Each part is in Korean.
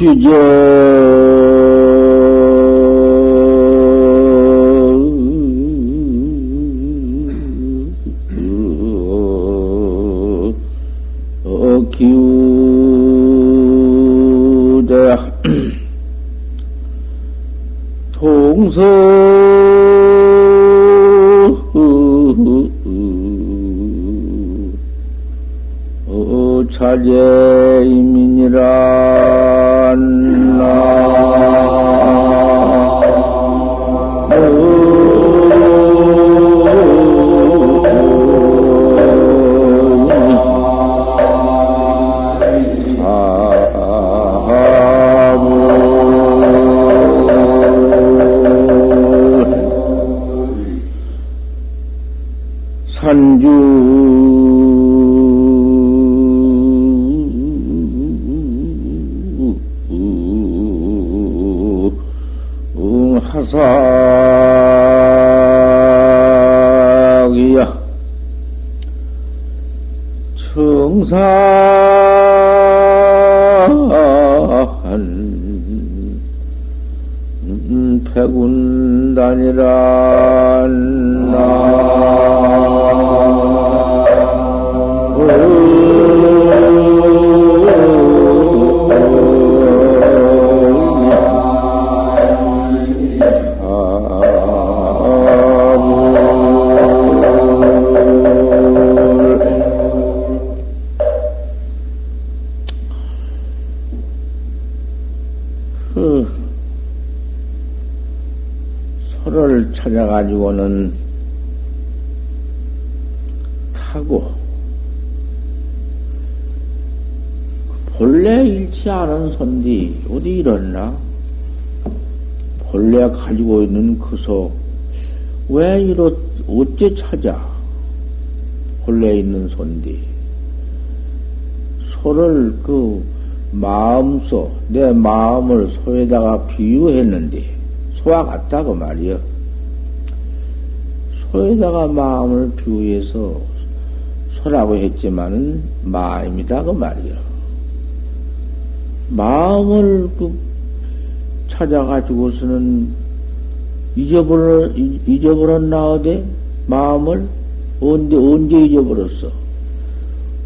취저 가지고는 타고 본래 잃지 않은 손디 어디 잃었나? 본래 가지고 있는 그소 왜 이렇 어째 찾아? 본래 있는 손디 소를 그 마음소 내 마음을 소에다가 비유했는데 소와 같다고 말이여. 소에다가 마음을 비유해서 소라고 했지만은 마음이다 그 말이여. 마음을 그 찾아가지고서는 잊어버려 잊어버렸나 어디 마음을 언제 언제 잊어버렸어?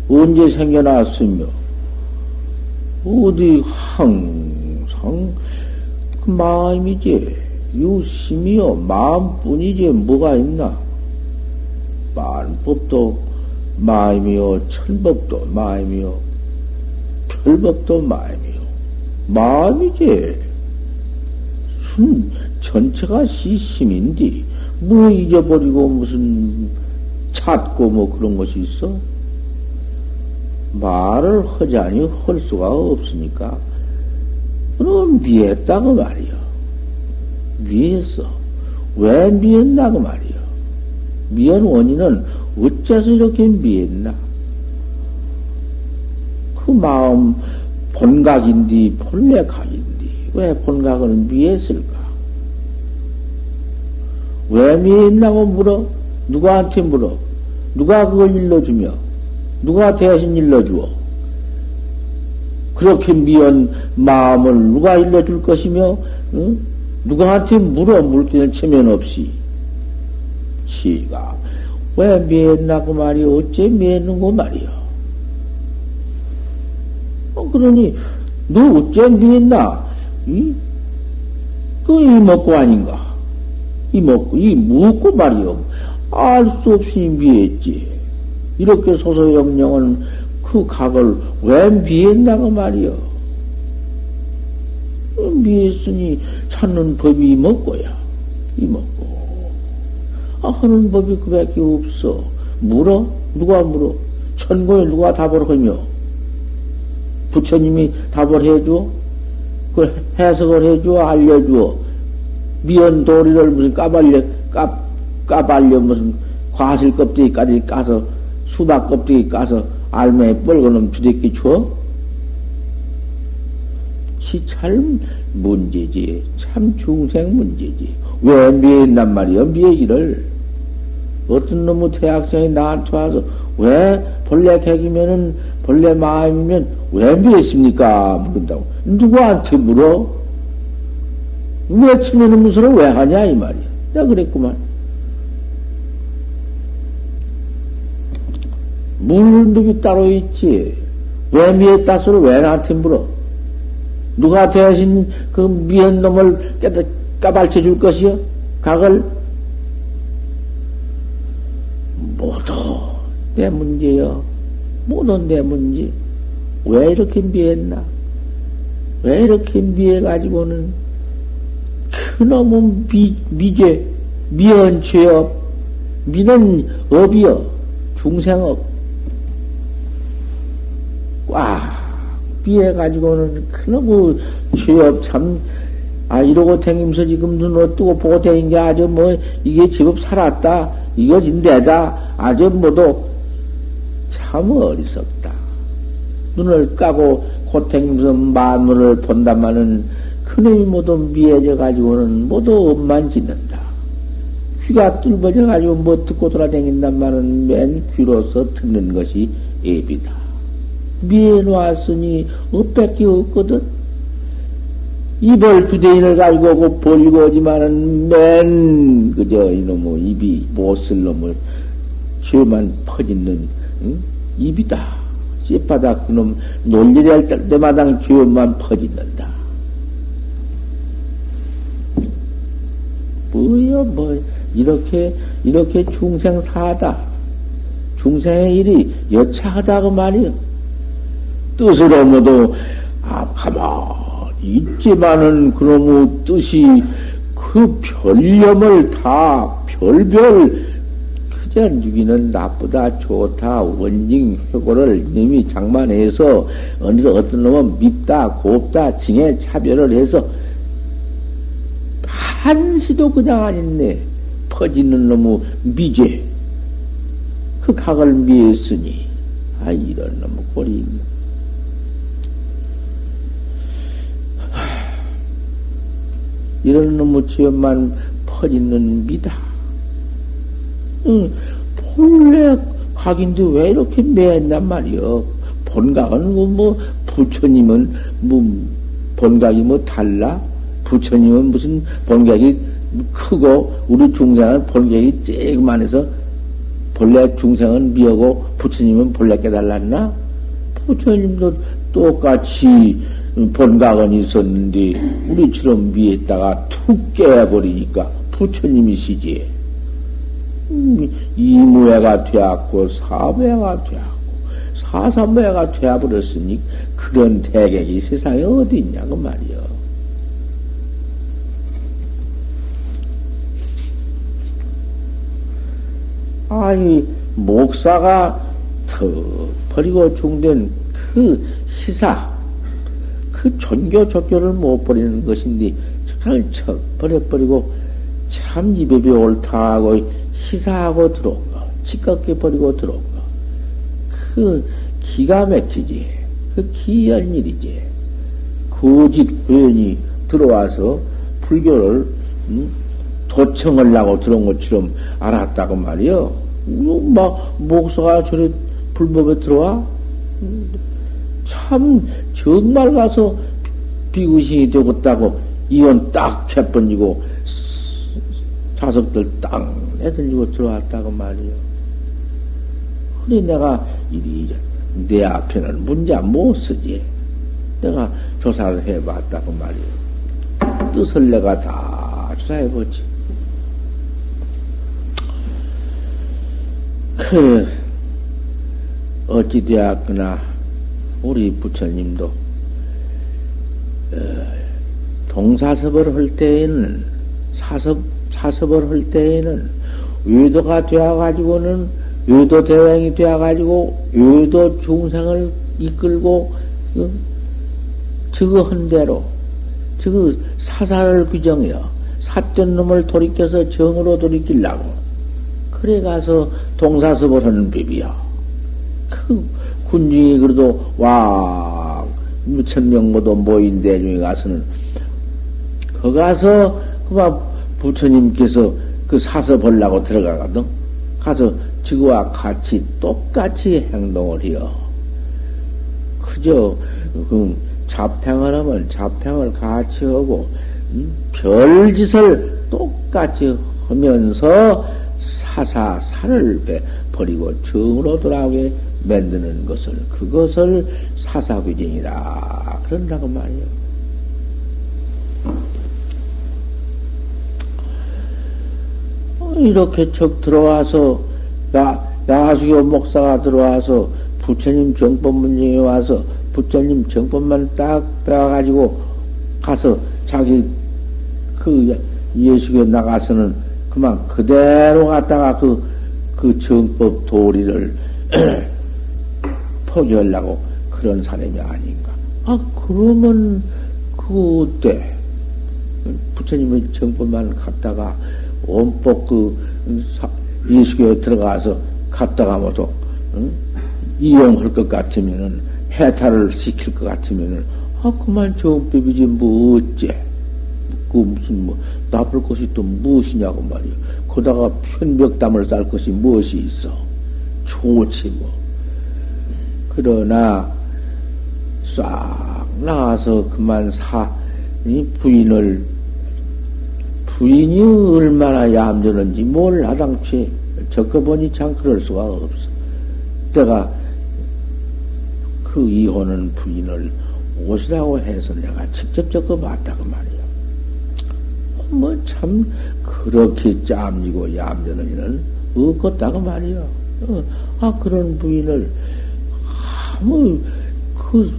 언제 생겨났으며 어디 항상 그 마음이지 유심이요 마음뿐이지 뭐가 있나 만법도 마음이요 천법도 마음이요 별법도 마음이요 마음이지 순 전체가 시심인데 뭐 잊어버리고 무슨 찾고 뭐 그런 것이 있어? 말을 하자니 할 수가 없으니까, 그럼 미했다고 말이요. 미했어. 왜 미했나고 말이요. 미한 원인은 어째서 이렇게 미했나? 그 마음 본각인디 본래 각인디 왜 본각은 미했을까? 왜 미했나고 물어? 누구한테 물어? 누가 그걸 일러주며? 누가 대신 일러주어? 그렇게 미연 마음을 누가 일러줄 것이며, 응? 누구한테 물어 물기는 체면 없이. 지가 왜 미했나고 말이여? 어째 미했는고 말이여? 어, 그러니, 너 어째 미했나? 이? 그 이먹고 아닌가? 이먹고, 이 묻고 말이여. 알 수 없이 미했지. 이렇게 소소영령은 그 각을 왜 미했나고 말이여. 미했으니 찾는 법이 이먹고야. 이먹고. 아, 하는 법이 그 밖에 없어. 물어? 누가 물어? 천고에 누가 답을 하며? 부처님이 답을 해줘? 그 해석을 해줘? 알려줘? 미연 도리를 무슨 까발려, 까, 까발려 무슨 과실 껍데기까지 까서 수박 껍데기 까서 알맹이 뻘거는 주대끼 줘? 시참 문제지. 참 중생 문제지. 왜 미했단 말이야, 미얘기를. 어떤 놈의 대학생이 나한테 와서, 왜 본래 객이면은 본래 마음이면 왜 미했습니까? 물은다고. 누구한테 물어? 왜 처녀는 무서워 왜 하냐? 이 말이야. 내가 그랬구만. 물는 놈이 따로 있지. 왜 미했다 소리 왜 나한테 물어? 누가 대신 그 미한 놈을 깨다 까발쳐 줄 것이요? 각을? 모두 내 문제요. 모두 내 문제. 왜 이렇게 미했나? 왜 이렇게 미해가지고는 그놈은 미, 미죄, 미연 죄업, 미는 업이여, 중생업. 꽉 미해가지고는 그놈의 죄업 참, 아, 이러고 댕기면서 지금 눈을 뜨고 보고 댕긴 게 아주 뭐, 이게 제법 살았다, 이거 진대다, 아주 뭐도 참 어리석다. 눈을 까고 고탱면서 만물을 본다마는 그놈이 모두 미해져 가지고는 모두 업만 짓는다. 귀가 뚫어져 가지고 뭐 듣고 돌아다닌단 말은 맨 귀로서 듣는 것이 예비다. 미해 놓았으니 업밖에 없거든. 입을 주대인을 가지고 버리고 오지만은 맨 그저 이놈의 입이 못 쓸 놈을 죄만 퍼짓는 응? 입이다. 씨바닥 그놈 논리를 할 때마다 죄만 퍼짓는다. 뭐여 뭐 이렇게 이렇게 중생 사다. 중생의 일이 여차하다고 말이요. 뜻으로 모두 아 가만 있지만은 그놈의 뜻이 그 별념을 다 별별 그전 주기는 나쁘다 좋다 원징 회고를 이놈이 장만해서 어느 어떤 놈은 밉다 곱다 징에 차별을 해서 한시도 그냥 아닌데 퍼지는 놈의 미제 그 각을 미했으니 아 이런 놈의 꼴이 있네. 이런 놈의 죄만 퍼지는 미다. 응, 본래 각인데 왜 이렇게 매했단 말이여. 본각은 뭐, 뭐, 부처님은 뭐, 본각이 뭐 달라? 부처님은 무슨 본격이 크고 우리 중생은 본격이 쬐그만해서 본래 중생은 미하고 부처님은 본래 깨달았나? 부처님도 똑같이 본각은 있었는데 우리처럼 미했다가 툭 깨버리니까 부처님이시지. 음, 이무해가 되었고 사무해가 되었고 사삼무해가 되어버렸으니 그런 대객이 세상에 어디 있냐고 말이요. 아이, 목사가 더 버리고 중된 그 희사, 그 존교 조교를 못 버리는 것인데, 잘척 버려버리고, 참 이법이 옳다고 희사하고 들어온 거, 지껍게 버리고 들어온 거. 그 기가 막히지. 그 기이한 일이지. 거짓 괜히 들어와서 불교를, 음? 도청을 하고 들어온 것처럼 알았다고 말이요. 막, 목사가 저래 불법에 들어와? 참, 정말 가서 비구신이 되겠다고 이혼 딱 해번지고 자석들 땅 내던지고 들어왔다고 말이요. 그래 내가 이리 내 앞에는 문제 못 쓰지. 내가 조사를 해봤다고 말이요. 뜻을 내가 다 조사해보지. 그, 어찌 되었거나, 우리 부처님도, 어, 동사섭을 할 때에는, 사섭, 사섭을 할 때에는, 외도가 되어가지고는, 외도 대왕이 되어가지고, 외도 중생을 이끌고, 어, 저거한 대로, 저거 사사를 규정해요. 삿된 놈을 돌이켜서 정으로 돌이키려고. 그래 가서 동사섭을 하는 법이야. 그 군중이 그래도 와 무천 명 모두 모인 대중에 가서는 거 가서 그만 부처님께서 그 사서 보려고 들어가거든. 가서 지구와 같이 똑같이 행동을 해요. 그저, 그, 잡행을 하면 잡행을 같이 하고, 음? 별짓을 똑같이 하면서 사사, 산을 버리고 정으로 돌아오게 만드는 것을, 그것을 사사귀진이라. 그런다고 말이요. 어, 이렇게 척 들어와서, 야, 야수교 목사가 들어와서 부처님 정법 문제에 와서 부처님 정법만 딱 빼와가지고 가서 자기 그 예수교 나가서는 그만 그대로 갔다가 그, 그 정법 도리를 포기하려고 그런 사람이 아닌가. 아, 그러면 그때 부처님의 정법만 갔다가 원법 그 예수교에 들어가서 갔다가 뭐도 응? 이용할 것 같으면은 해탈을 시킬 것 같으면은 아 그만 정법이지 뭐 어째 그 무슨 뭐 나쁠 것이 또 무엇이냐고 말이야 거다가 편벽담을 쌀 것이 무엇이 있어 좋지 뭐 그러나 싹 나와서 그만 사 부인을 부인이 얼마나 얌전한지 뭘 하당치 적어보니 참 그럴 수가 없어. 내가 그 이혼은 부인을 옷이라고 해서 내가 직접 적어봤다고 말이야. 뭐 참 그렇게 짬지고 얌전한 이는 없겠다고 말이야. 어, 아 그런 부인을 아무 그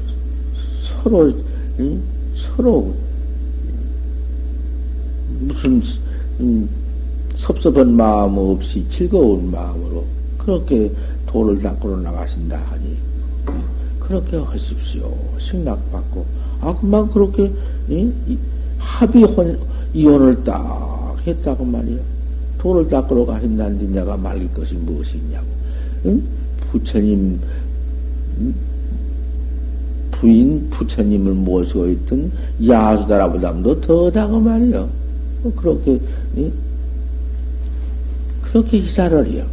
서로 응? 서로 무슨 음, 섭섭한 마음 없이 즐거운 마음으로 그렇게 도를 닦으러 나가신다 하니 그렇게 하십시오. 승낙받고 아 그만 그렇게 이, 합의 이혼을 딱 했다고 말이야. 도를 닦으러 가신다는데 내가 말릴 것이 무엇이 있냐고. 응? 부처님 부인 부처님을 모시고 있던 야수다라보다도 더다고 말이야. 그렇게 응? 그렇게 희사를 해요.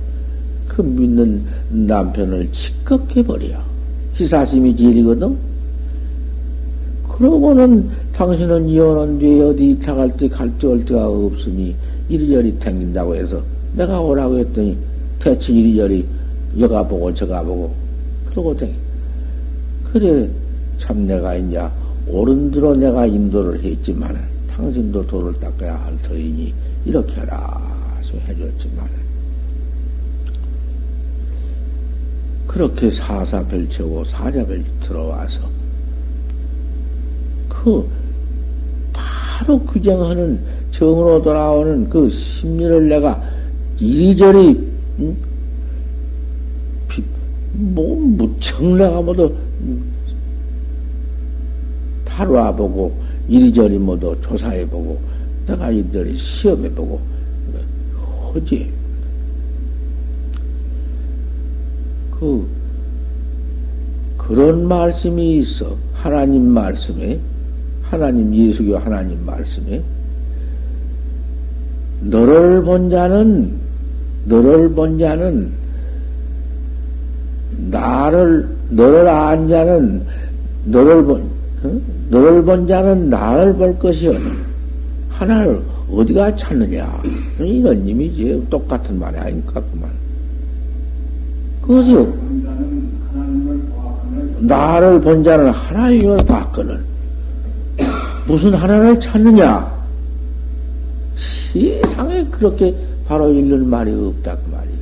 그 믿는 남편을 직겁해버려. 희사심이 제일이거든? 그러고는 당신은 이혼한 뒤에 어디 이탁할 때, 갈 때, 올 데가 없으니 이리저리 댕긴다고 해서 내가 오라고 했더니 대체 이리저리 여가 보고 저가 보고 그러고 댕 그래, 참 내가 이제 오른대로 내가 인도를 했지만 당신도 도를 닦아야 할 터이니 이렇게 하라. 해줬지만, 그렇게 사사별체고 사자별 들어와서, 그, 바로 규정하는, 정으로 돌아오는 그 심리를 내가 이리저리, 응? 뭐, 무척 내가 모두, 다뤄보고, 이리저리 모두 조사해보고, 내가 이들이 시험해보고, 허지. 그, 그런 말씀이 있어. 하나님 말씀에, 하나님 예수교 하나님 말씀에, 너를 본 자는, 너를 본 자는, 나를, 너를 안 자는, 너를 본, 어? 너를 본 자는 나를 볼 것이요. 하나를 어디가 찾느냐? 이런 의미지. 똑같은 말이 아니까, 그만. 그것이요. 나를 본 자는 하나님을 봤거늘. 무슨 하나를 찾느냐? 세상에 그렇게 바로 읽는 말이 없다, 그 말이야.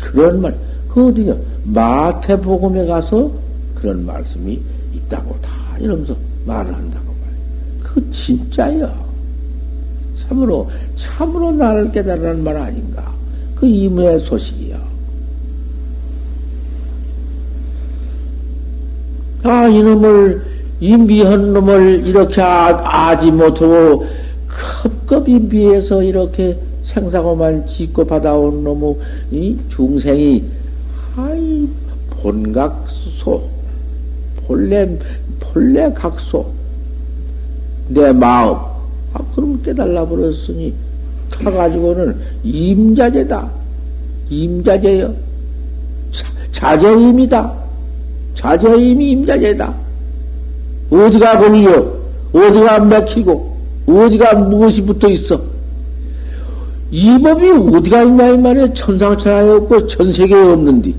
그런 말, 그 어디냐? 마태복음에 가서 그런 말씀이 있다고 다 이러면서 말을 한다고 말이야. 그 진짜야. 참으로, 참으로 나를 깨달으라는 말 아닌가. 그 이무의 소식이야. 아, 이놈을, 인비한 놈을 이렇게 아, 지 못하고, 급급 인비해서 이렇게 생사고만 짓고 받아온 놈의 이 중생이, 아이, 본각소, 본래, 본래 각소, 내 마음, 아, 그럼 깨달라 버렸으니, 타가지고는 임자제다. 임자제요. 자, 자제임이다. 자제임이 임자제다. 어디가 걸려? 어디가 맥히고? 어디가 무엇이 붙어 있어? 이 법이 어디가 있냐, 이 말이야. 천상천하에 없고 전세계에 없는데.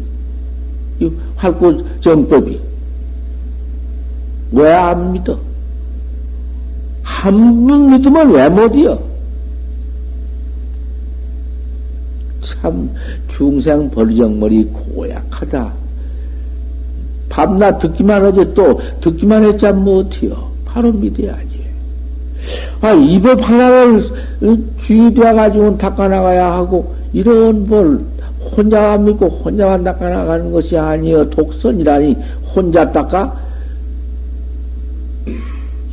이 활구 정법이. 왜 안 믿어? 한 번 믿으면 왜 못이여? 참, 중생 벌정머리 고약하다. 밤낮 듣기만 하지 또 듣기만 했자 못해요. 바로 믿어야지. 아, 이 법 하나를 주의되어가지고 닦아나가야 하고, 이런 뭘 혼자만 믿고 혼자만 닦아나가는 것이 아니여 독선이라니 혼자 닦아?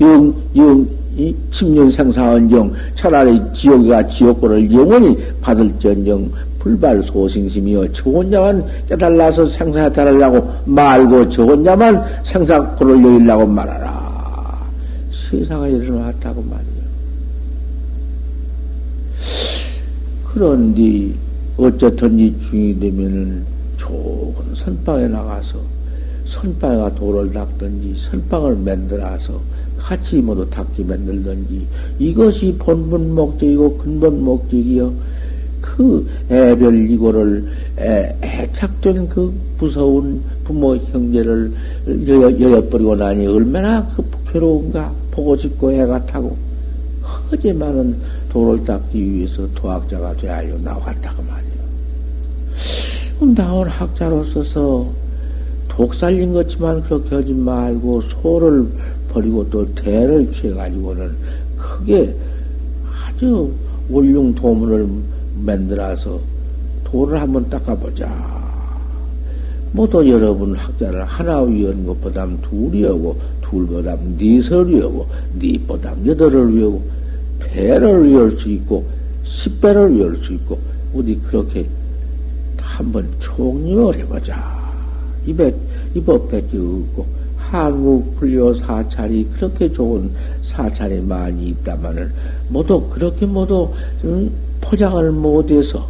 영, 영, 이 침륜 생사언정 차라리 지옥이가 지옥고를 영원히 받을전정 불발 소승심이여 저 혼자만 깨달라서 생사해탈하려고 말고 저 혼자만 생사고를 여기려고 말하라. 세상에 일어났다고 말이야. 그런데 어쨌든 이 중이 되면은 좋은 선방에 나가서 선방에 돌을 닦든지 선방을 만들어서 같이 모두 닦기 만들든지 이것이 본분 목적이고 근본 목적이요. 그 애별 이고를 애, 애착된 그 무서운 부모 형제를 여여버리고 나니 얼마나 그 괴로운가 보고 싶고 애가 타고 허지만은 도를 닦기 위해서 도학자가 되하려 나왔다고 말이요. 나온 학자로서서 독 살린 것지만 그렇게 하지 말고 소를 버리고 또 대를 취해가지고는 크게 아주 원룡 도문을 만들어서 돌을 한번 닦아보자. 모두 여러분 학자를 하나 위한 것보다 둘이 하고, 둘보다 네설이 하고, 네보다 여덟을 위하고, 배를 위할 수 있고, 십배를 위할 수 있고, 어디 그렇게 한번 총림을 해보자. 입에, 입법밖에 없고, 한국 불교 사찰이 그렇게 좋은 사찰이 많이 있다마는, 모두, 그렇게 모두, 음, 포장을 못해서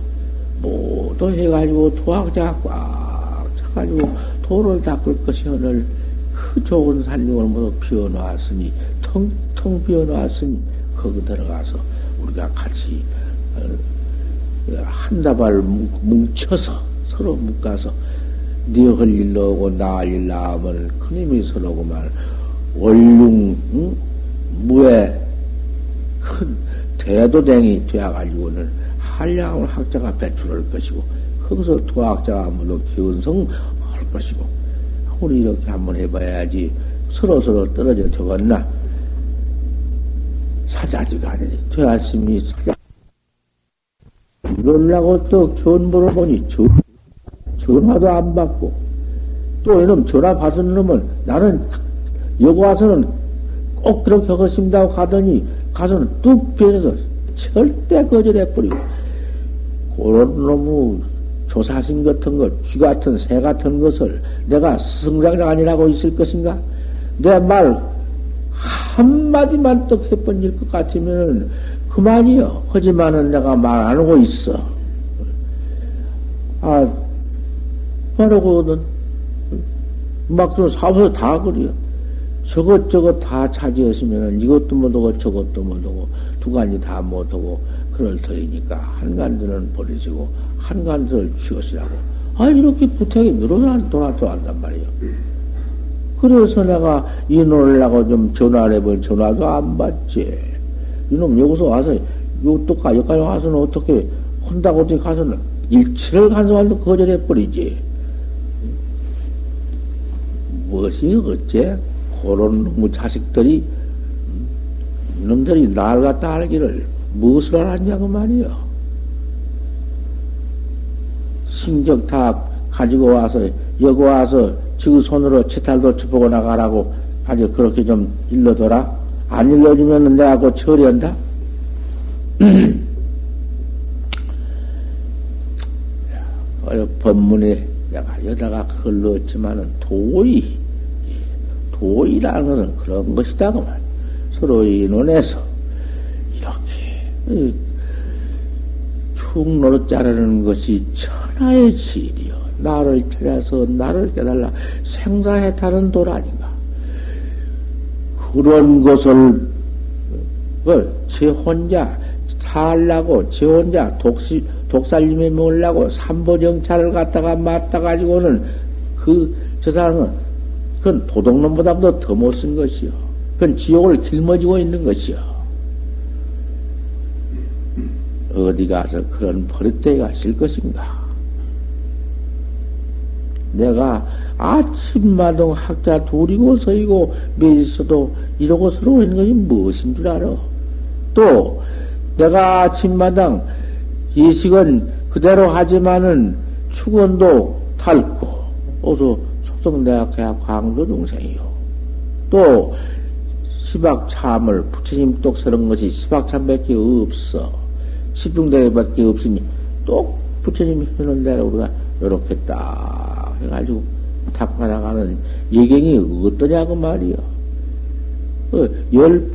모두 해가지고 도학자 꽉 차가지고 돌을 닦을 것이 오늘 그 좋은 산림을 모두 비워놓았으니 텅텅 비워놓았으니 거기 들어가서 우리가 같이 어, 한 다발 뭉쳐서 서로 묶어서 네할 일로 오고 나할 일로 하면 큰 힘이 서로고만 원륭 응? 무에 큰 대도댕이 되어가지고는 한량을 학자가 배출할 것이고, 거기서 도학자가 모두 기운성 할 것이고, 우리 이렇게 한번 해봐야지 서로서로 떨어져 되겠나? 사자지가 아니니, 되었으니 사자. 이러려고 또 전보를 보니, 전, 전화도 안 받고, 또 이놈 전화 받은 놈은 나는 여기 와서는 꼭 그렇게 하고 싶다고 가더니, 가서는 뚝 변해서 절대 거절해버리고, 그런 놈의 조사신 같은 것, 쥐 같은 새 같은 것을 내가 스승장장 아니라고 있을 것인가? 내 말 한마디만 떡 해 번질 것 같으면 그만이요. 하지만은 내가 말 안 하고 있어. 아, 말하고는 막또 사업을 다 그래요. 저것저것 다 차지했으면 이것도 못하고 저것도 못하고 두 가지 다 못하고 그럴 터이니까 한간들은 버리시고 한간들을 취것이라고 아 이렇게 부탁이 늘어나 돌아도 한단 말이에요. 그래서 내가 이놈을라고 좀 전화를 해볼 전화도 안 받지. 이놈 여기서 와서 요또 여기까지 와서는 어떻게 혼다고 어떻게 가서는 일치를 간섭할도 거절해버리지. 무엇이 어째? 그런 놈의 자식들이, 놈들이 날 갖다 알기를 무엇을 알았냐고 말이요. 신적 다 가지고 와서, 여기 와서 지 손으로 치탈도 쳐보고 나가라고 아주 그렇게 좀 일러둬라. 안 일러주면 내가 곧 처리한다. 법문에 내가 여다가 그걸 넣었지만은 도의 도의라는 것은 그런 것이다, 그만. 서로 의논해서, 이렇게, 축 노릇 자르는 것이 천 하의 질이요. 나를 찾아서 나를 깨달라 생사해탈은 돌 아닌가. 그런 것을 제 혼자 살라고 제 혼자 독시, 독살림에 몰라고 삼보정찰을 갖다가 맞다 가지고는 그 저 사람은 그건 도둑놈보다도 더 못 쓴 것이요. 그건 지옥을 길머지고 있는 것이요. 어디 가서 그런 버릇대에 가실 것인가? 내가 아침마동 학자 둘이고 서이고 매있어도 이러고 서로 있는 것이 무엇인 줄 알아? 또 내가 아침마당 예식은 그대로 하지만은 축원도 닳고 어서 속성대학회야 광도 동생이요. 또 시박참을 부처님 똑서런 것이 시박참밖에 없어. 십중대밖에 없으니 또 부처님이 해놓은 대로 우리가 이렇게 딱 해가지고 닦아 나가는 예경이 어떠냐고 말이요. 어, 열,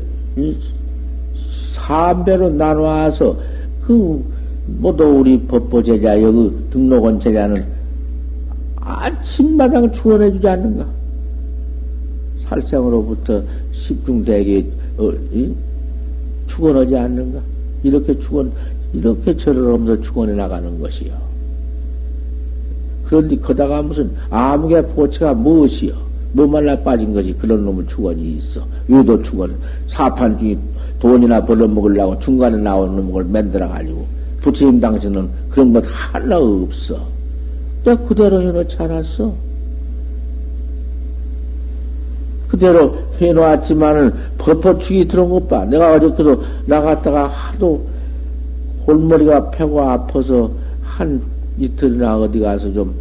삼배로 나눠서 그 모두 우리 법보제자 여기 등록원 제자는 아침마당 추원해 주지 않는가? 살생으로부터 십중대에 어, 축원하지 않는가? 이렇게 축원, 이렇게 절을 하면서 축원해 나가는 것이요. 그런데 거다가 무슨 아무개 포치가 무엇이요? 뭐 말라 빠진 것이 그런 놈의 축원이 있어. 유도 축원. 사판 중에 돈이나 벌어먹으려고 중간에 나오는 걸 만들어가지고 부처님 당신은 그런 것 하나 없어. 내가 그대로 해놓지 않았어. 그대로 해놓았지만은 버퍼축이 들어온 것 봐. 내가 어저께도 나갔다가 하도 골머리가 패고 아파서 한 이틀이나 어디 가서 좀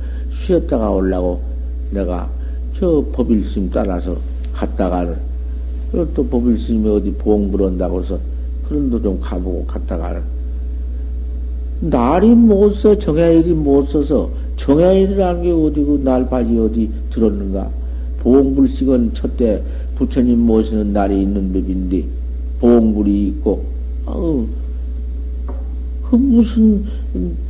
쉬었다가 올라고 내가 저 법일심 따라서 갔다가는 또 법일심이 어디 보응불 한다고 해서 그런 도좀 가보고 갔다가는 날이 못 써, 정해일이 못 써서 정해일이라는 게 어디고 날바지 어디 들었는가? 보응불식은 첫때 부처님 모시는 날이 있는 법인데 보응불이 있고 아우 그 무슨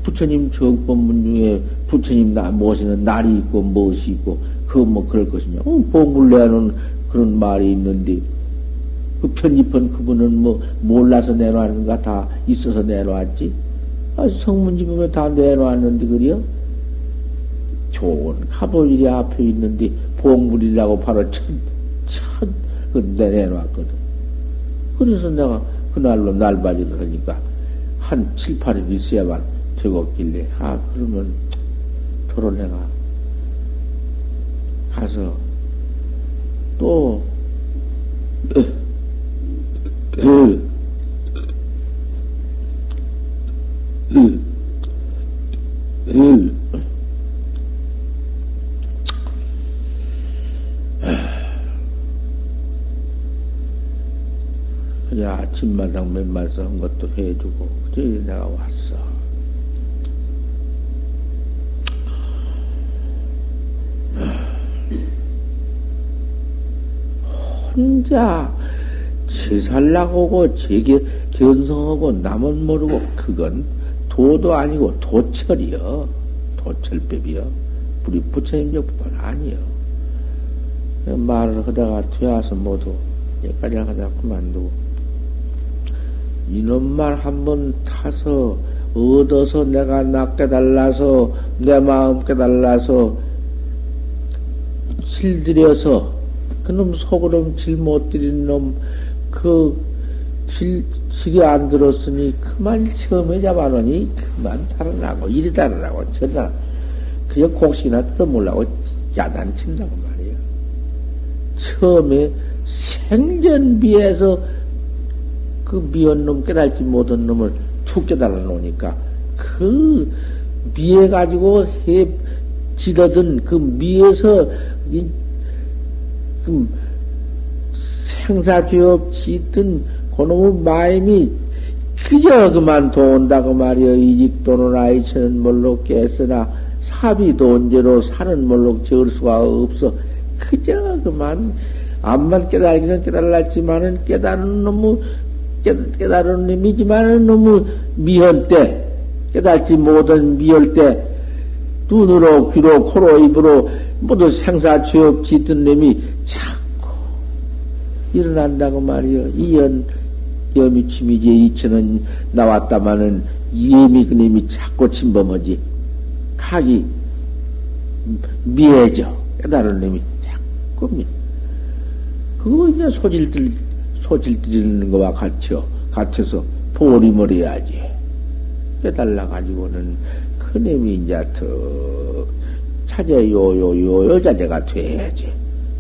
부처님 정법문 중에 부처님 나 모시는 날이 있고 무엇이 있고 그거 뭐 그럴 것이냐 어, 보응불내는 그런 말이 있는데 그 편집한 그분은 뭐 몰라서 내놓았는가 다 있어서 내놓았지 아, 보면 다 내놓았는데 그래요? 좋은 가보일이 앞에 있는데 봉불이라고 바로 첫, 첫, 그 내놓았거든. 그래서 내가 그날로 날발이를 하니까 한 7, 8일 있어야만 되겠길래, 아, 그러면 도로 내가 가서 또, 그냥 아침마당 맨말서 한것도 해주고, 그저 내가 왔어. 혼 자 제살라고 제게 견성하고 남은 모르고 그건 도도 아니고 도철이여. 도철법이여. 우리 부처님 적법은 아니여. 말을 하다가 되어서 모두 여기까지 하다 그만두고. 이놈 말 한 번 타서 얻어서 내가 나 깨달라서 내 마음 깨달라서 실들여서 그놈 속으로 질못 들인 놈 그 질, 질이 안 들었으니 그만 처음에 잡아놓으니 그만 달아나고 이리 달아나고 저달 그저 곡식이나 뜯어물라고 야단친다고 말이야. 처음에 생전비에서 그 미운 놈 깨달지 못한 놈을 툭 깨달아 놓으니까 그 미에 가지고 해 지더든 그 미에서 이, 그 생사죄업 짓든 그놈의 마음이 그저 그만 돈다고 말이여. 이직 돈은 아이처는 몰로 깼으나 사비 돈제로 사는 몰로 절 수가 없어. 그저 그만 암만 깨달기는 깨달았지만은 깨달은 놈의 깨달은 놈이지만은 너무 미연 때 깨달지 못한 미열 때 눈으로, 귀로, 코로, 입으로 모두 생사취업 짓던 놈이 자꾸 일어난다고 말이요. 이연, 여미침이지 이천은 나왔다마는 예미 그님이 자꾸 침범하지. 각이 미해져. 깨달은 놈이 자꾸 미. 그거 이제 소질들, 소질들이는 거와 같죠. 같아서 보림을 해야지. 깨달아가지고는 그 놈이 이제 더 차제 요요 요요 자제가 돼야지.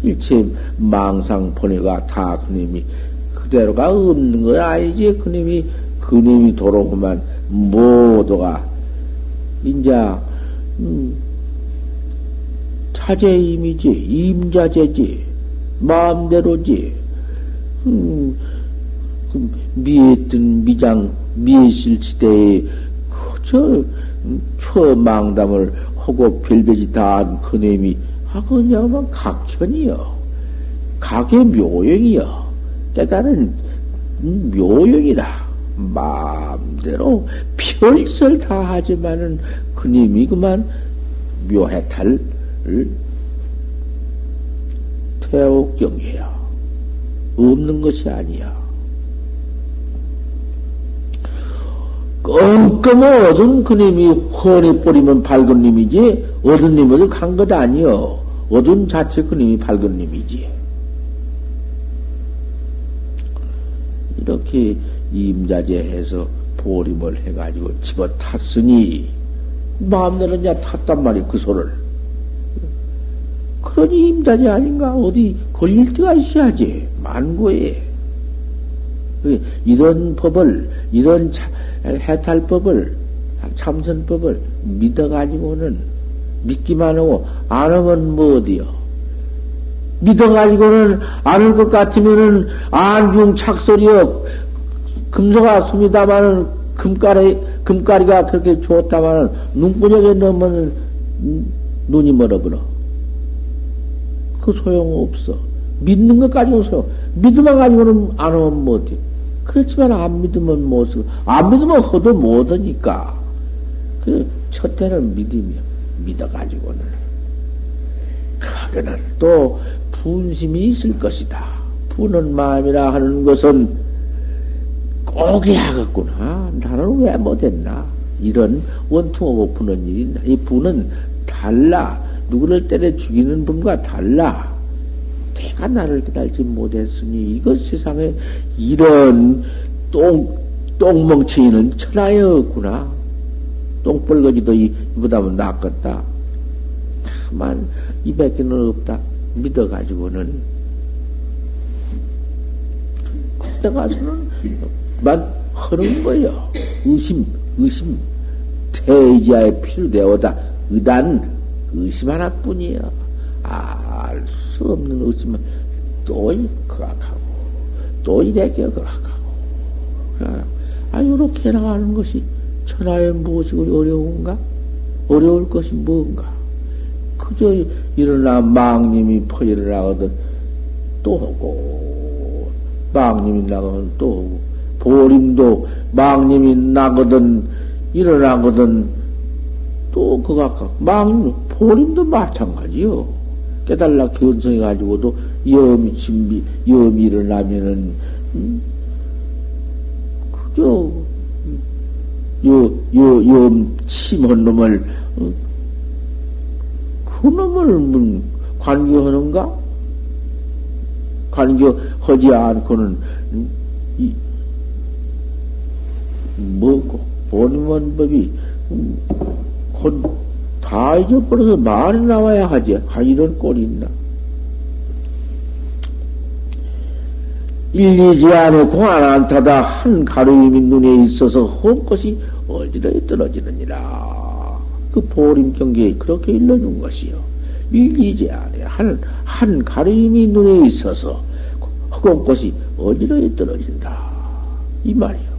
일체 망상 번뇌가 다 그님이 그대로가 없는 거 아니지. 그님이 그님이 도로구만 모두가 인자 음, 차제임이지 임자제지 마음대로지 음, 그 미했던 미장 미실 시대에 그저 초망담을 하고 별배지 다한 그놈이 아 그냥 각현이요 각의 묘형이요 깨달은 묘형이라 마음대로 별설 다 하지만은 그님이 그만 묘해탈 태옥경이야. 없는 것이 아니야. 껌껌 어두운 그님이 훤히 뿌리면 밝은 님이지, 어두운 님을 간것 아니여. 어두운 자체 그님이 밝은 님이지. 이렇게 임자제해서 보림을 해가지고 집어 탔으니, 마음대로 이제 탔단 말이야, 그 소를. 그러니 임자제 아닌가? 어디 걸릴 때가 있어야지. 만고에. 이런 법을, 이런 차, 해탈법을, 참선법을 믿어가지고는 믿기만 하고 안 하면 뭐 어디요? 믿어가지고는 안할것 같으면은 안중 착설이요. 금소가 숨이다마는 금가리, 금가리가 그렇게 좋다마는 눈구녕에 넣으면 눈이 멀어버려. 그 소용 없어. 믿는 것 가지고 소용. 믿으만 가지고는 안 하면 못해. 그렇지만 안 믿으면 못 쓰고, 안 믿으면 허도 못하니까. 그, 첫 때는 믿으며, 믿어가지고는. 그거는 또 분심이 있을 것이다. 부는 마음이라 하는 것은 꼭 해야겠구나. 나는 왜 못했나? 이런 원통하고 부는 일이? 이 부는 달라. 누구를 때려 죽이는 분과 달라. 내가 나를 깨달지 못했으니 이것 세상에 이런 똥, 똥멍청이는 천하에 없구나. 똥벌거지도 이보다면 낫겠다. 다만 이밖에는 없다. 믿어가지고는 그때 가서는 만 하는 거요. 의심, 의심. 태자의 필요되어다. 의단, 의심 하나뿐이야. 알 수 없는 의심은 또 그악하고, 또 이래게 그악하고. 아, 요렇게 나가는 것이 천하에 무엇이 어려운가? 어려울 것이 뭔가? 그저 일어나 망님이 퍼일을 하거든 또 하고, 망님이 나거든 또 하고, 보림도 망님이 나거든 일어나거든 또 그가 망 보림도 마찬가지요. 깨달라 견성해 가지고도 염이 진비 염이 일어나면은 음, 그저 요요염 침한 놈을 어, 그 놈을 문 관계하는가? 관계하지 않고는 음, 이 뭐고 본원 법이 음, 곧다 잊어버려서 말이 나와야 하지. 아, 이런 꼴이 있나. 일리지 않고 공안 안타다 한 가루임이 눈에 있어서 헛것이 어지러이 떨어지느니라. 그 보림 경계에 그렇게 일러준 것이요. 일리지 않아 한, 한 가루임이 눈에 있어서 헛 것이 어지러이 떨어진다. 이 말이요.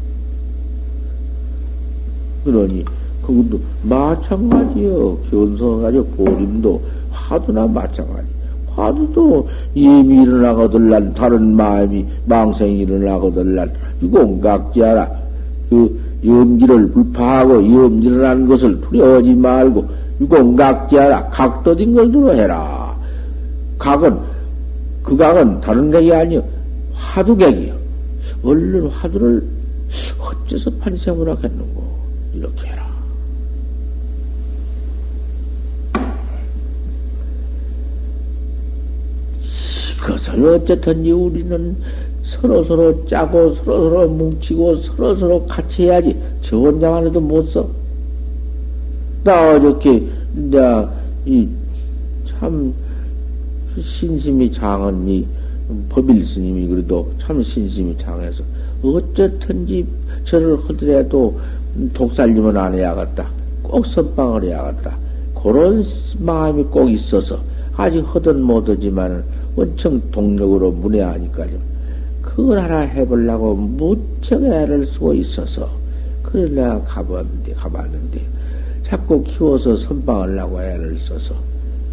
그러니, 그것도 마찬가지요. 견성가지고 보림도 화두나 마찬가지. 화두도 이미 일어나거들란 다른 마음이 망생이 일어나거들란 이공각지하라. 그 염지를 불파하고 염지를 하는 것을 두려워하지 말고 유공각지하라. 각도진 걸 들어 해라. 각은, 그 각은 다른 각이 아니요. 화두객이요. 얼른 화두를 어째서 판생을 하겠는고. 이렇게 해라. 그것을 어쨌든지 우리는 서로서로 짜고 서로서로 뭉치고 서로서로 같이 해야지. 저 혼자만 해도 못 써. 나 어저께, 내가, 이, 참, 신심이 이, 법일 스님이 그래도 참 신심이 장해서, 어쨌든지 저를 하더라도 독살림은 안 해야겠다. 꼭 선방을 해야겠다. 그런 마음이 꼭 있어서, 아직 하든 못하지만은, 원청 동력으로 문외하니까요. 그걸 하나 해보려고 무척 애를 쓰고 있어서, 그래 내가 가봤는데, 가봤는데, 자꾸 키워서 선방하려고 애를 써서,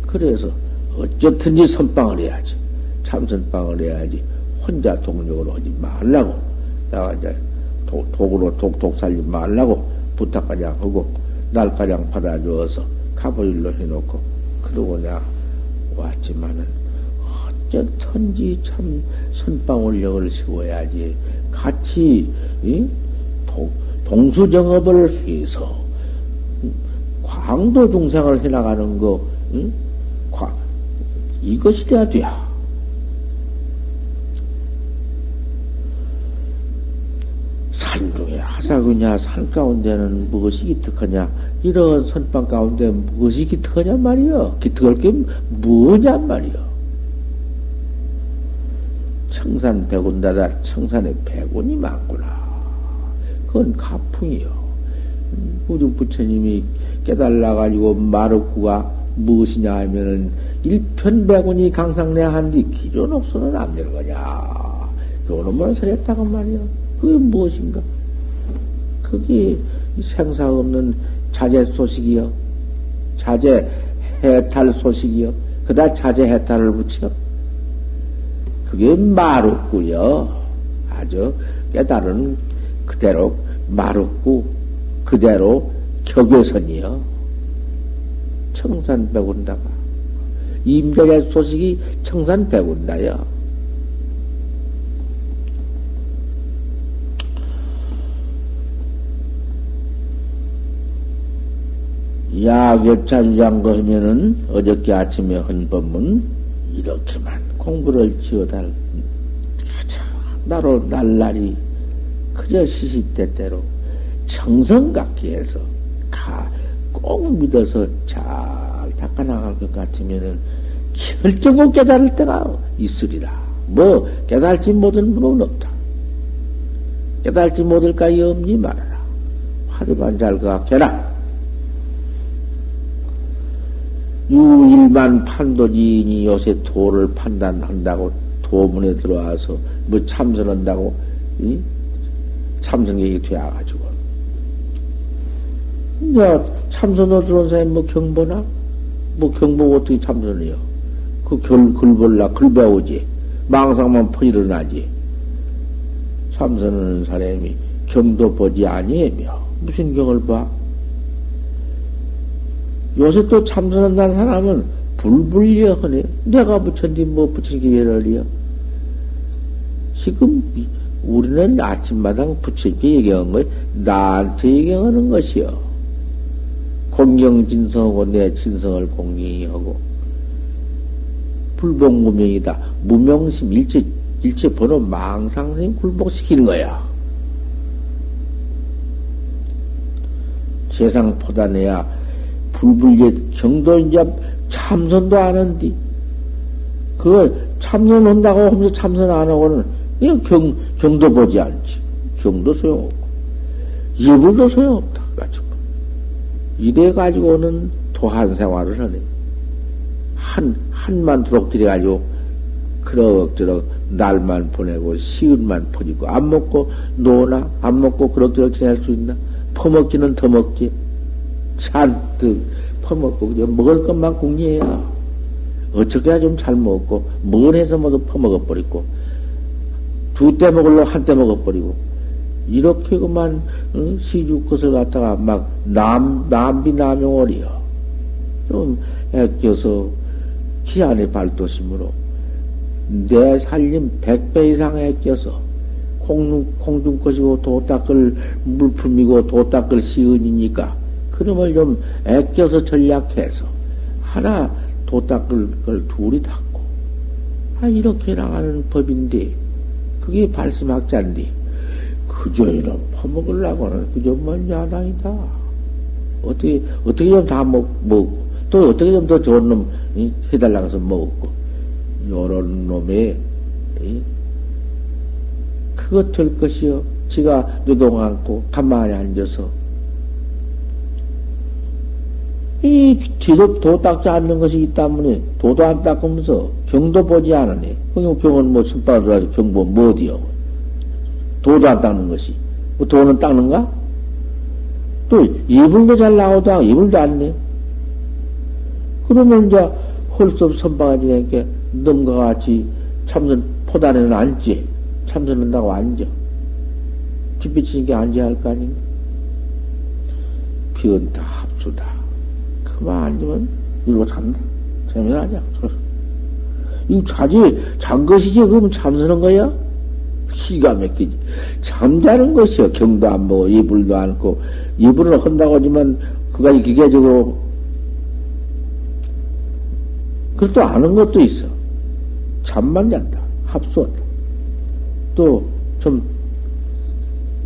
그래서 어쨌든지 선방을 해야지. 참선방을 해야지. 혼자 동력으로 하지 말라고. 내가 이제 도, 독으로 독, 독 살지 말라고 부탁가장 하고, 날가장 받아주어서 가보일로 해놓고, 그러고 내가 왔지만은, 어쩐지 참 선방울력을 세워야지. 같이, 이? 동수정업을 해서, 광도 중생을 해나가는 거, 응? 과, 이것이 돼야 돼. 산중에 하사그냐, 산 가운데는 무엇이 기특하냐, 이런 선방 가운데 무엇이 기특하냐 말이여. 기특할 게 뭐냐 말이여. 청산 백운다다 청산에 백운이 많구나. 그건 가풍이요. 우리 부처님이 깨달아가지고 마르구가 무엇이냐 하면은 일편백운이 강상내 한뒤 기존 옥수는 안 되는 거냐. 요놈을 설했다고 말이요. 그게 무엇인가? 그게 생사 없는 자제 소식이요. 자제 해탈 소식이요. 그다 자제 해탈을 붙여. 그게 마루구요. 아주 깨달은 그대로 마루구, 그대로 격외선이요. 청산백운다가. 임대의 소식이 청산백운다요. 야격차주장 거면은 어저께 아침에 헌 법문 이렇게만 공부를 지어달, 나로 날라리 그저 시시때때로 정성같게 해서 가, 꼭 믿어서 잘 닦아나갈 것 같으면은 결정코 깨달을 때가 있으리라. 뭐, 깨달지 못한 분은 없다. 깨달지 못할까 염지 말아라. 화두만 잘것 같게라. 유 일만 판도지인이 요새 도를 판단한다고 도문에 들어와서 뭐 참선한다고 이? 참선객이 되어가지고 이제 참선으로 들어온 사람이 뭐 경보나 뭐 경보 어떻게 참선해요? 그 글, 글 볼라 글 배우지 망상만 퍼 일어나지 참선하는 사람이 경도 보지 아니하며 무슨 경을 봐? 요새 또 참선한다는 사람은 불불리어 하네. 내가 부처님 뭐 부처님께 예를이요. 지금 우리는 아침마당 부처님께 얘기한 걸 나한테 얘기하는 것이요. 공경진성하고 내 진성을 공경하고 불복무명이다. 무명심 일체 일체 번호 망상생 굴복시키는 거야. 세상 포단해야 불불계 경도 이제 참선도 안 한디. 그걸 참선 한다고 하면서 참선 안 하고는 그냥 경, 경도 보지 않지. 경도 소용없고. 예불도 소용없다. 가지고. 이래가지고는 도한 생활을 하네. 한, 한만 도둑들여가지고, 그럭저럭 날만 보내고, 시은만 퍼지고, 안 먹고 노나, 안 먹고 그럭저럭 지낼 수 있나? 퍼먹기는 더 먹지. 잔뜩 퍼먹고, 그저 먹을 것만 궁리해야. 어떻게 해야 좀잘 먹고, 뭘 해서 모두 퍼먹어버리고, 두 때 먹을로 한 때 먹어버리고, 이렇게 그만, 응? 시주 것을 갖다가 막, 남, 남비 남용월이요. 좀 애껴서 기안의 발도심으로 내 살림 백 배 이상 애껴서 콩, 콩중 것이고 도 닦을 물품이고 도 닦을 시은이니까 그놈을 좀 애껴서 전략해서 하나 도 닦을 걸 둘이 닦고. 아 이렇게 나가는 법인데 그게 발심학자인데 그저 이런 퍼먹으려고는 그저 뭔 야당이다. 어떻게 어떻게 좀다 먹, 먹고 또 어떻게 좀 더 좋은 놈 해달라고 해서 먹었고. 요런 놈의 그것 될 것이요. 지가 노동 않고 가만히 앉아서 이 지도 도 닦지 않는 것이 있다문에 도도 안 닦으면서 병도 보지 않으니 그럼 병은 뭐 손바닥 가지고 병보 뭐 어디요? 도도 안 닦는 것이 뭐 도는 닦는가? 또 이불도 잘 않고 이불도 안 내. 그러면 이제 헐수 선바가지니까 넘과 같이 참선 포단에는 앉지. 참선한다고 앉아. 뒷비치니까 앉아야 할 거 아닌가? 비언다 합수다. 그만 앉으면 이러고 잔다. 재미는 아니야. 이거 자지, 잔 것이지. 그러면 참선한 거야? 기가 막히지. 잠자는 것이요. 경도 안 보고, 이불도 안고, 이불을 한다고 하지만, 그가 기계적으로, 그것도 아는 것도 있어. 잠만 잔다. 합수한다. 또, 좀,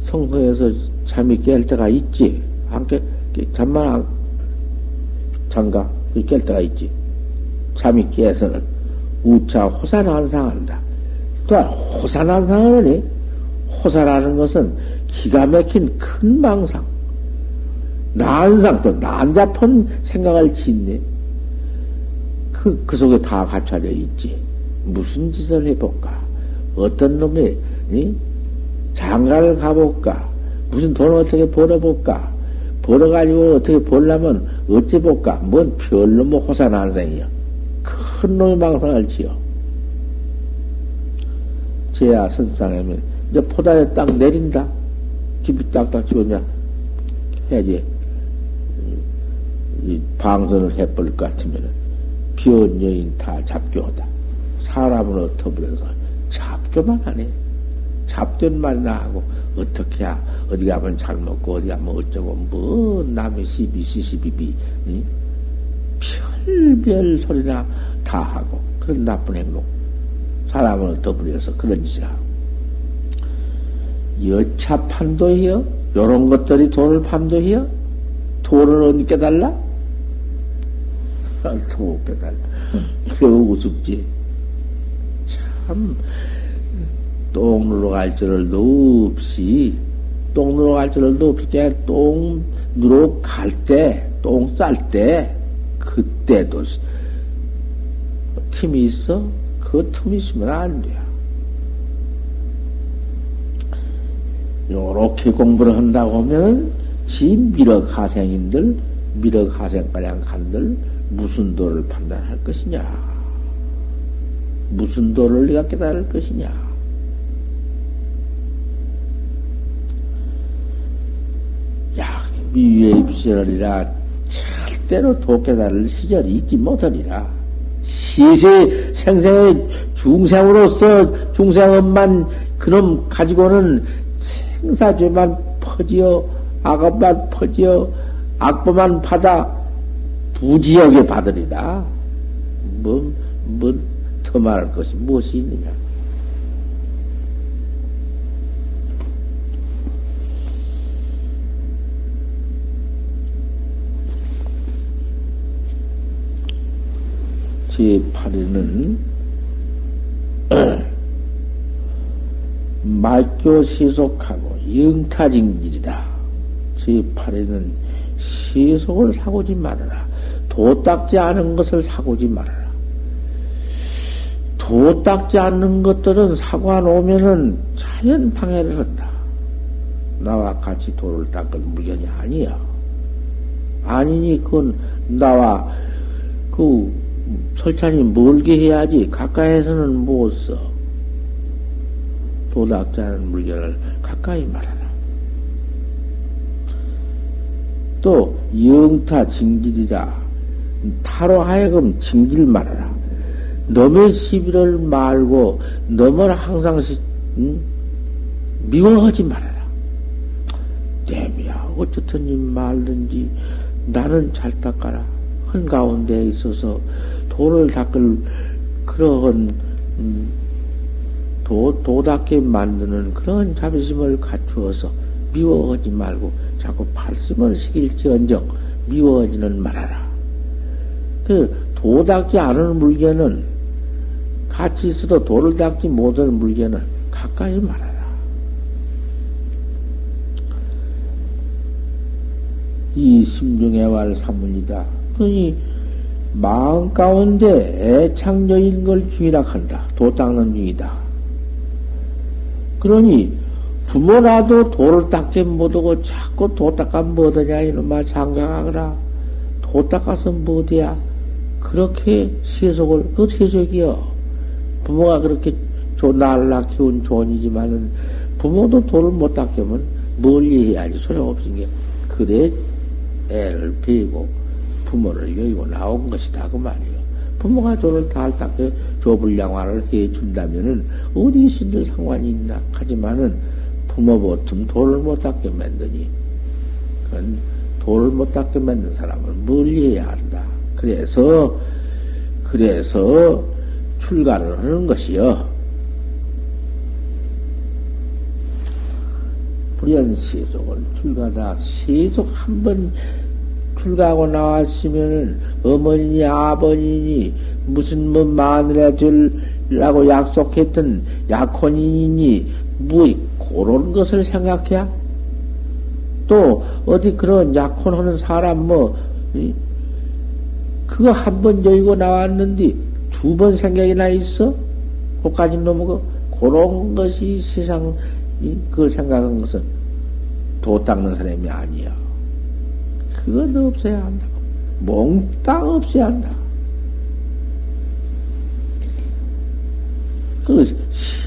성서에서 잠이 깰 때가 있지. 안 깨, 잠만 안, 잠가, 깰 때가 있지. 잠이 깨서는 우차 호산한상한다. 또, 호산한상을 하니, 호산하는 것은 기가 막힌 큰 망상. 난상, 또 난잡한 생각을 짓네. 그, 그 속에 다 갖춰져 있지. 무슨 짓을 해볼까? 어떤 놈이, 이? 장가를 가볼까? 무슨 돈을 어떻게 벌어볼까? 벌어가지고 어떻게 벌려면 어찌 볼까? 뭔 별놈의 호산한생이야. 큰 놈의 망상을 지어. 제야 선상에면 이제 포단에 딱 내린다. 집이 딱딱 이제 해야지. 이 방선을 해버릴 것 같으면은 비온 여인 다 잡교다. 사람을 어터버려서 잡교만 하네. 잡견만 나 하고 어떻게 야 어디 가면 잘 먹고 어디 가면 어쩌고 뭐 남의 시비 시시비비 응? 별별 소리나 다 하고 그런 나쁜 행동. 사람을 더불여서 그런 짓을 하고. 여차 판도해요? 요런 것들이 돈을 판도해요? 돈을 어디 깨달라? 돈 깨달라. 그 우습지. 참 똥누러 갈 줄도 없이, 똥누러 갈 줄도 없이, 똥 누러 갈 때, 똥 쌀 때, 그때도 틈이 있어? 그 틈이 있으면 안 돼. 요렇게 공부를 한다고 하면, 지 미륵 하생인들, 미륵 하생가량 한들, 무슨 도를 판단할 것이냐? 무슨 도를 네가 깨달을 것이냐? 미위의 입시하리라 절대로 도깨달을 시절이 있지 못하리라. 시세 생생의 중생으로서 중생업만 그놈 가지고는 생사죄만 퍼지어 악업만 퍼지어 악보만 받아 부지하게 받으리라. 뭐, 뭐, 더 말할 것이 무엇이 있느냐. 제8에는 말교 시속하고 영타징질이다. 제8에는 시속을 사고지 말아라. 도 닦지 않은 것을 사고지 말아라. 도 닦지 않는 것들은 사고 놓으면은 자연 방해를 한다. 나와 같이 도를 닦을 물건이 아니야. 아니니 그건 나와 그 철찬이 멀게 해야지 가까이에서는 못 써. 도닥자는 물건을 가까이 말하라. 또 영타 징질이라 타로 하여금 징질 말아라. 너의 시비를 말고 너를 항상 응? 미워하지 말아라. 대미야 어쨌든지 말든지 나는 잘 닦아라. 한 가운데 있어서 돌을 닦을 그러한 음, 도, 도답게 만드는 그런 자비심을 갖추어서 미워하지 말고 자꾸 발심을 시킬지언정 미워하지는 말아라. 그 도닦지 않은 물건은 같이 있어도 도를 닦지 못하는 물건은 가까이 말아라. 이 심중의 왈 사문이다. 그니 마음 가운데 애착녀인 걸 중이라 한다. 도 닦는 중이다. 그러니 부모라도 도를 닦지 못하고 자꾸 도 닦아 뭐더냐 이놈아 장가가거라. 도 닦아서 뭐대야. 그렇게 세속을 그 세속이여. 부모가 그렇게 나를 키운 존이지만은 부모도 도를 못 닦으면 뭘 이해해야지 소용없은 게 그래 애를 베고 부모를 여의고 나온 것이다 그 말이요. 부모가 저를 달 닦여 조불량화를 해 준다면은 어디 신들 상관이 있나 하지만은 부모 보틈 돌을 못 닦게 만드니 그건 돌을 못 닦게 만든 사람을 멀리해야 한다. 그래서 그래서 출가를 하는 것이요. 불연시속을 출가다 시속 한번 출가하고 나왔으면은 어머니니 아버지니 무슨 뭐 마누라 될라고 약속했던 약혼인이니 뭐 그런 것을 생각해야 또 어디 그런 약혼하는 사람 뭐 그거 한 번 여의고 나왔는데 두 번 생각이나 있어? 그까지 놈의 그런 것이 세상 그걸 생각한 것은 도 닦는 사람이 아니야. 그건 없어야 한다. 몽땅 없어야 한다. 그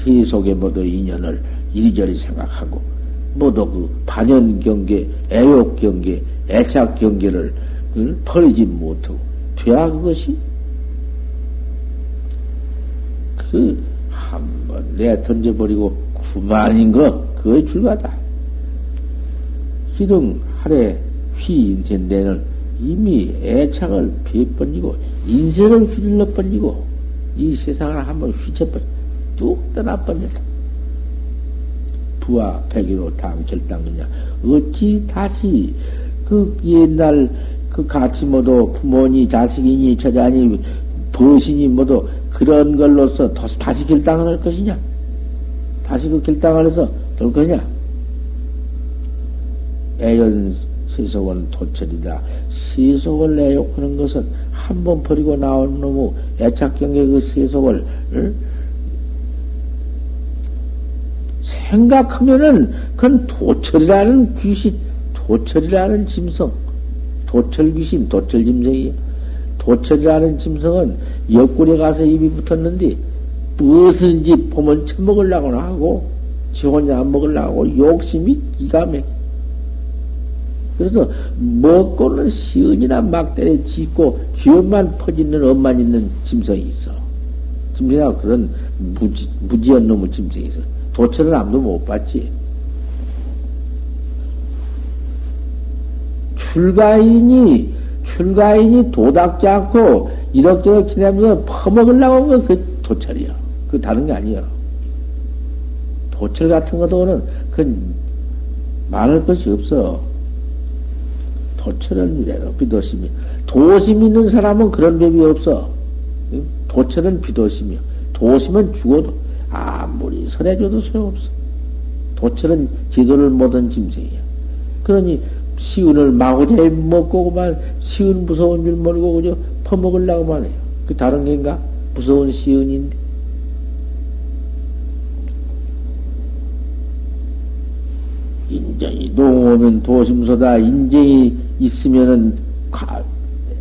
시속의 모두 인연을 이리저리 생각하고, 모두 그 반연 경계, 애욕 경계, 애착 경계를 버리지 못하고, 돼야 그것이? 그, 한 번 내 던져버리고 구만인 거, 그거에 불과다. 기름 하래 휘 인생 내는 이미 애착을 비번지고 인생을 휘둘러 번지고 이 세상을 한번 휘쳐번 뚝 떠나버렸다. 부와 백이로 다음 결단느냐. 어찌 다시 그 옛날 그 같이 모두 부모니 자식이니 처자니 벗이니 모두 그런 걸로서 다시 결단을 할 것이냐? 다시 그 결단을 해서 될 거냐? 애연 세속은 도철이다. 세속을 내욕하는 것은 한 번 버리고 나온 놈의 애착경계 그 세속을 응? 생각하면은 그건 도철이라는 귀신, 도철이라는 짐승, 도철 귀신, 도철 짐승이야. 도철이라는 짐승은 옆구리에 가서 입이 붙었는데 무엇인지 보면 처먹으려고 하고 지 혼자 안 먹으려고 욕심이 기가 막혀. 그래서 먹고는 시은이나 막대에 짓고 귀엽만 퍼지는 엄만 있는 짐승이 있어. 짐승이나 그런 무지, 무지한 놈의 짐승이 있어. 도처를 아무도 못 봤지. 출가인이, 출가인이 도닥지 않고 이럭저럭 지내면서 퍼먹으려고 한거그 도철이야. 그 다른 게 아니야. 도철 같은 것도는 그 많을 것이 없어. 도철을 미래로 비도심이. 도심 있는 사람은 그런 법이 없어. 도철은 비도심이요. 도심은 죽어도 아무리 선해줘도 소용없어. 도철은 지도를 못한 짐승이야. 그러니 시은을 마구자에 먹고 그만 시은 무서운 줄 모르고 그저 퍼먹으려고만 해요. 그 다른 게인가? 무서운 시은인데. 인정이 농 오면 도심소다. 인정이 있으면은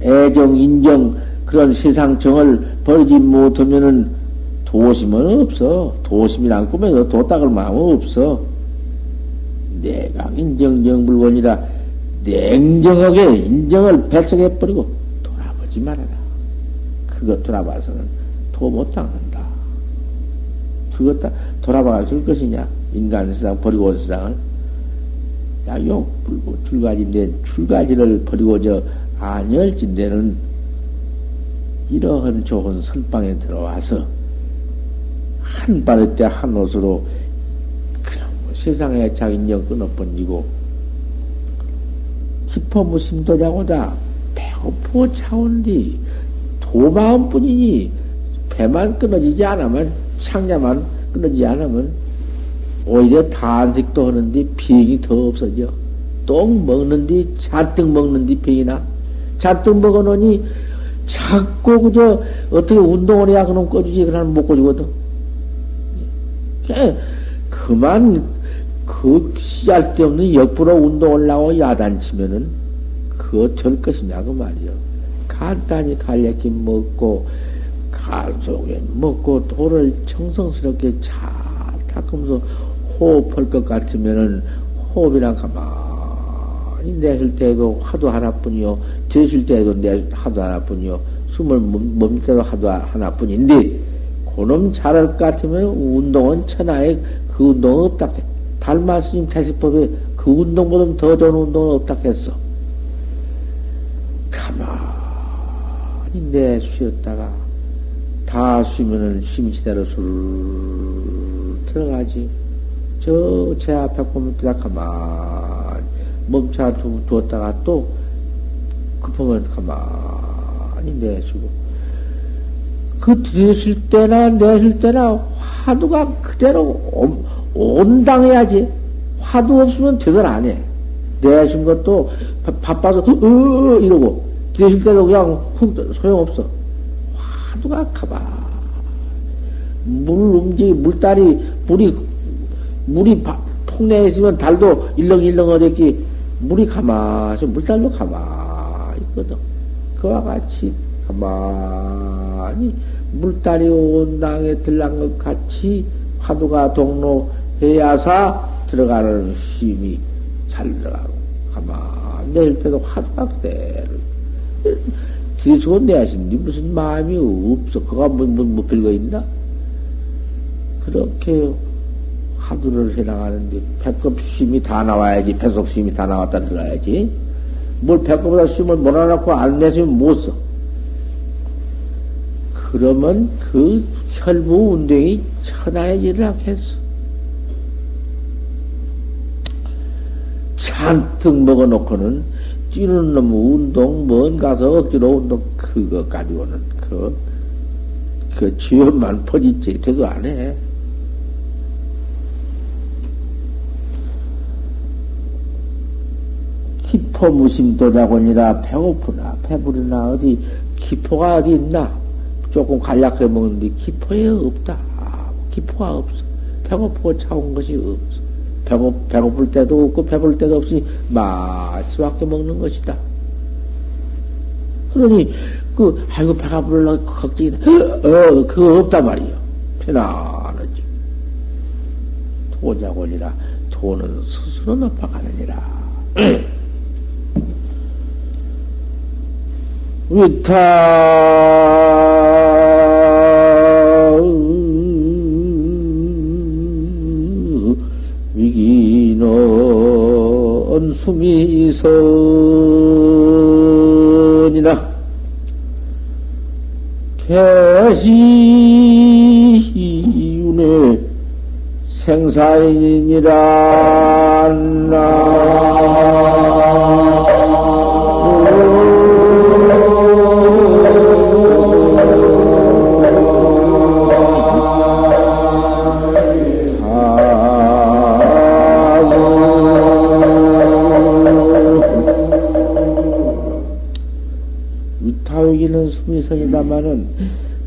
애정, 인정, 그런 세상정을 버리지 못하면은 도심은 없어. 도심이란 꿈에서 도닦을 마음은 없어. 내가 인정정 물건이라 냉정하게 인정을 배척해 버리고 돌아보지 하지 말아라. 그것 돌아봐서는 도 못 닦는다. 그것 다 돌아봐 줄 것이냐? 인간 세상 버리고 온 세상을. 야, 요, 불고, 줄가지인데, 줄가지를 버리고 저, 안열진대는 이러한 좋은 선방에 들어와서, 한 바를 때한 옷으로, 그냥 뭐 세상에 자인정 끊어버리고, 깊어 무심 도자고다, 배고프고 차온디, 도마음 뿐이니, 배만 끊어지지 않으면, 창자만 끊어지지 않으면, 오히려 단식도 하는데 비행이 더 없어져. 똥 먹는데 잔뜩 먹는데 비행이 나. 잔뜩 먹어놓으니 자꾸 그저 어떻게 운동을 해야 그놈 꺼주지 그냥 못 꺼주거든. 그만 그 씨알 데 없는 역부로 운동을 나고 야단치면은 그거 될 것이냐 그 말이요. 간단히 갈래기 먹고 가속에 먹고 돌을 청성스럽게 잘 닦으면서 호흡할 것 같으면은 호흡이랑 가만히 내쉴 때도 하도 하나뿐이요. 들쉴 때도 내 하도 하나뿐이요. 숨을 멈출 때도 하도 하나뿐인데 그놈 잘할 것 같으면 운동은 천하에 그 운동은 없다. 달마 스님 태시법에 그 운동보다 더 좋은 운동은 없다 했어. 가만히 내 쉬었다가 다 쉬면은 쉼시대로 술 들어가지. 저 제 앞에 보면 뜨다 가만 멈춰 두, 두었다가 또 급하면 가만히 내쉬고 그 들으실 때나 내쉴 때나 화두가 그대로 온당해야지 화두 없으면 제대로 안 해. 내신 것도 바빠서 으 이러고 들으실 때도 그냥 훅 소용없어. 화두가 가만 물 움직이 물다리 물이 물이 폭내에 있으면 달도 일렁일렁 어댔기 물이 가만히 물달도 가만히 있거든. 그와 같이 가만히 물달이 온 땅에 들란 것 같이 화두가 동로 해야사 들어가는 쉼이 잘 들어가고 가만히 내릴 때도 화두가 그대로 뒤에서 내야신니 무슨 마음이 없어. 그가 뭐, 뭐, 뭐 별거 있나? 그렇게 화두를 해나가는데 배꼽 쉼이 다 나와야지 배속 쉼이 다 나왔다 들어야지 뭘 배꼽보다 쉼을 몰아넣고 안 내시면 못 써. 그러면 그 혈부 운동이 천하의 일을 하겠어. 잔뜩 먹어놓고는 찌르는 놈 운동, 먼 가서 억지로 운동, 그거 가지고는 그, 그 지연만 퍼지지, 돼도 안 해. 기포 무심도자곤이라 배고프나 배부르나 어디 기포가 어디 있나? 조금 간략해 먹는데 기포에 없다. 기포가 없어. 배고프고 차온 것이 없어. 배고, 배고플 때도 없고 배부를 때도 없이 마치 밖에 먹는 것이다. 그러니 그 아이고 배가 불러 걱정이 어 그거 없단 말이요. 편안하지. 도자곤이라 도는 스스로 높아가느니라 위타. 위기는 수미선이나 개시윤의 생사인이라 있습니다마는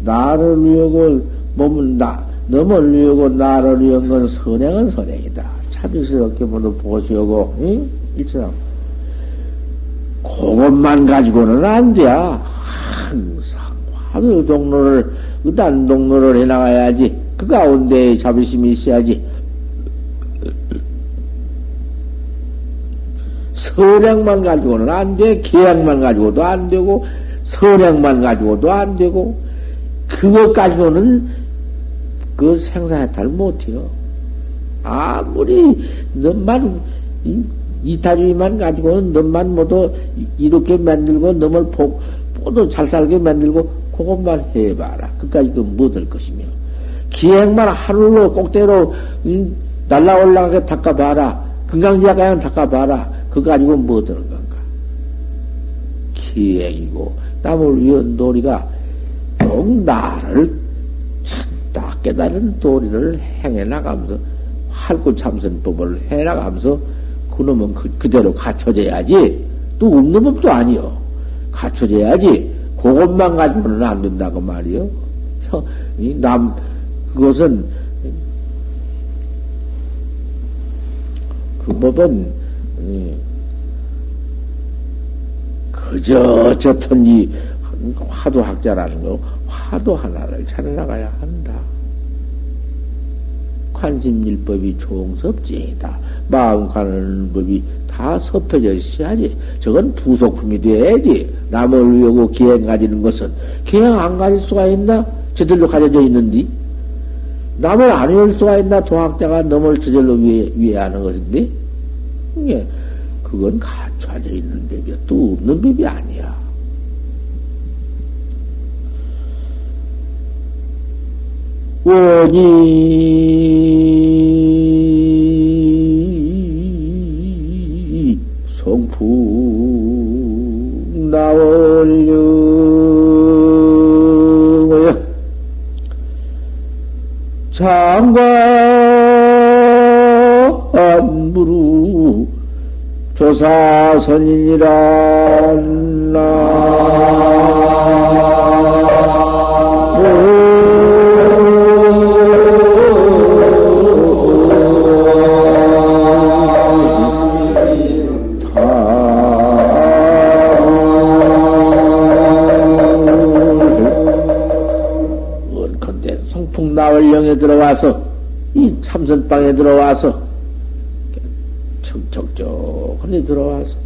나를 위하고 몸은 나 너를 위하고 나를 위한 건 선행은 선행이다. 차비스럽게 모두 보시오고 응? 일상 그것만 가지고는 안 돼. 항상 화두 동로를 의단 동로를 해나가야지. 그 가운데 자비심이 있어야지. 선행만 가지고는 안 돼. 계약만 가지고도 안 되고 선행만 가지고도 안 되고, 그것 가지고는 그 생사해탈 못해요. 아무리 너만 이타주의만 가지고는 너만 모두 이렇게 만들고 너를 복, 모두 잘 살게 만들고 그것만 해봐라. 그까지 도 못할 것이며 기행만 하루로 꼭대로 날라 올라가게 닦아봐라. 건강지하 가양 닦아봐라. 그거 가지고 못할 건가? 기행이고 남을 위한 도리가 꼭 나를 찾다 깨달은 도리를 행해 나가면서 활구 참선법을 해 나가면서 그놈은 그, 그대로 갖춰져야지. 또 없는 법도 아니요. 갖춰져야지. 그것만 가지고는 안 된다고 말이요. 남, 그것은, 그 법은, 그저, 저턴이 화도학자라는 거, 화도 하나를 찾아나가야 한다. 관심일법이 종섭지이다. 마음 가는 법이 다 섭해져 있어야지. 저건 부속품이 돼야지. 남을 위하고 기행 가지는 것은 기행 안 가질 수가 있나? 저들로 가져져 있는데. 남을 안 위할 수가 있나? 도학자가 넘을 저절로 위해, 위해 하는 것인데. 이게, 그건 갖 춰져 있는 법이야. 또 없는 법이 아니야. 원이 성풍 나월령어여 장관 조사선인이라 나. 나월령에 들어와서 이 참선방에 들어와서 척척척하니 들어와서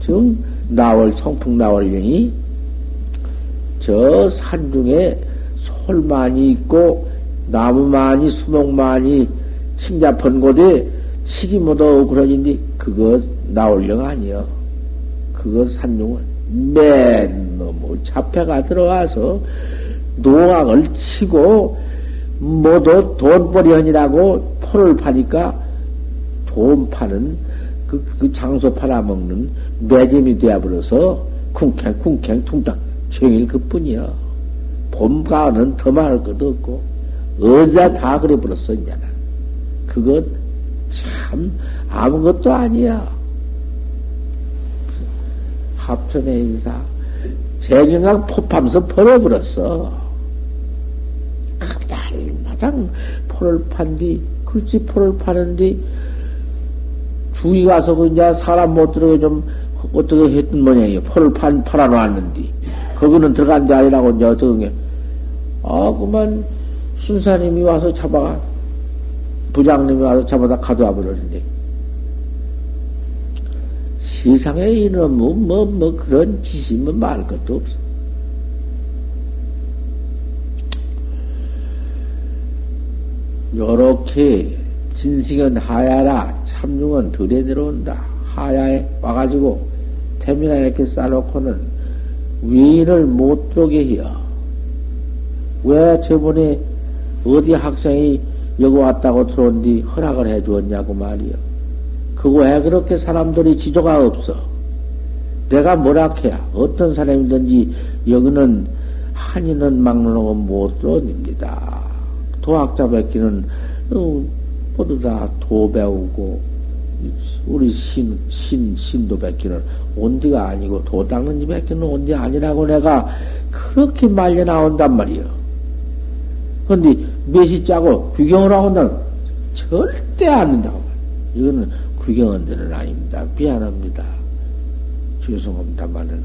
지금 나월 성풍 나월령이 저 산 중에 솔 많이 있고 나무 많이 수목 많이 침잡한 곳에 치기 못하고 그러는데 그거 나올령 아니여. 그거 산중은 맨 너무 잡혀가 들어와서 노악을 치고 모두 돈벌이 하니라고 포를 파니까 돈 파는 그, 그 장소 팔아먹는 매점이 되어버려서 쿵캥 퉁땅 종일 그뿐이야. 봄, 가을은 더 말할 것도 없고 어디다 다 그래버렸어 이제는. 그것 참 아무것도 아니야. 합천의 인사 재경각 포함서 벌어버렸어. 날마당 포를 판디, 글씨 포를 파는데, 주위 가서 그 이제 사람 못 들어게 좀 어떻게 했던 모양이에요. 포를 판, 팔아놓았는데. 거기는 들어간 데 아니라고 이제 어떻게, 아, 그만 순사님이 와서 잡아가, 부장님이 와서 잡아다 가져와 버렸는데. 세상에 이놈, 뭐, 뭐, 뭐, 그런 짓이 뭐말 것도 없어. 요렇게 진식은 하야라 참중은 들에 들어온다. 하야에 와가지고 태민아 이렇게 싸놓고는 위인을 못 들어오게 해요. 왜 저번에 어디 학생이 여기 왔다고 들어온뒤 허락을 해 주었냐고 말이요. 그거 왜 그렇게 사람들이 지조가 없어? 내가 뭐라 해야 어떤 사람이든지 여기는 한인은 막론하고 못 들어옵니다. 도학자 뵙기는 어, 모두 다 도 배우고 우리 신, 신, 신도 뵙기는 온디가 아니고 도 닦는 집 뵙기는 온디 아니라고 내가 그렇게 말려 나온단 말이요. 근데 몇이 짜고 규경을 하고 난 절대 안 된다고 이거는 규경한 데는 아닙니다. 미안합니다. 죄송합니다만은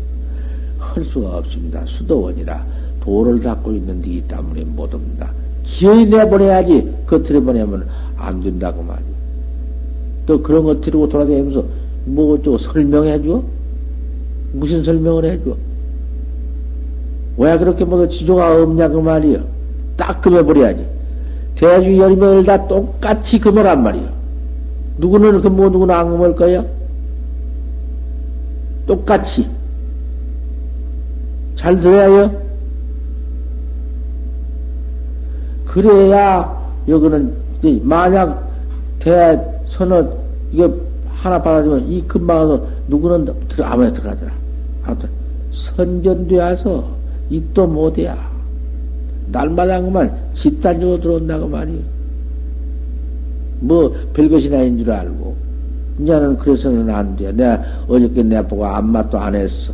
할 수가 없습니다. 수도원이라 도를 닦고 있는 데기 때문에 못합니다. 기어이 내보내야지 겉으로 보내면 안 된다고 말이야. 또 그런 거 들고 돌아다니면서 뭐 어쩌고 설명해 줘? 무슨 설명을 해 줘? 왜 그렇게 모두 지조가 없냐, 그 말이요. 딱 금해버려야지. 대주 열 명을 다 똑같이 금어란 말이요. 누구는 금고 누구는 안 금을 거야? 똑같이. 잘 들어야요. 그래야 여기는 만약 대 선언 이거 하나 받아주면 이 금방에서 누구는 들어 아무나 들어가더라. 아무튼 선전되어서 입도 못해야 날마다 그만 집단적으로 들어온다고 말이요. 뭐 별것이 나 인 줄 알고 이제는 그래서는 안 돼. 내가 어저께 내가 보고 안마도 안 했어.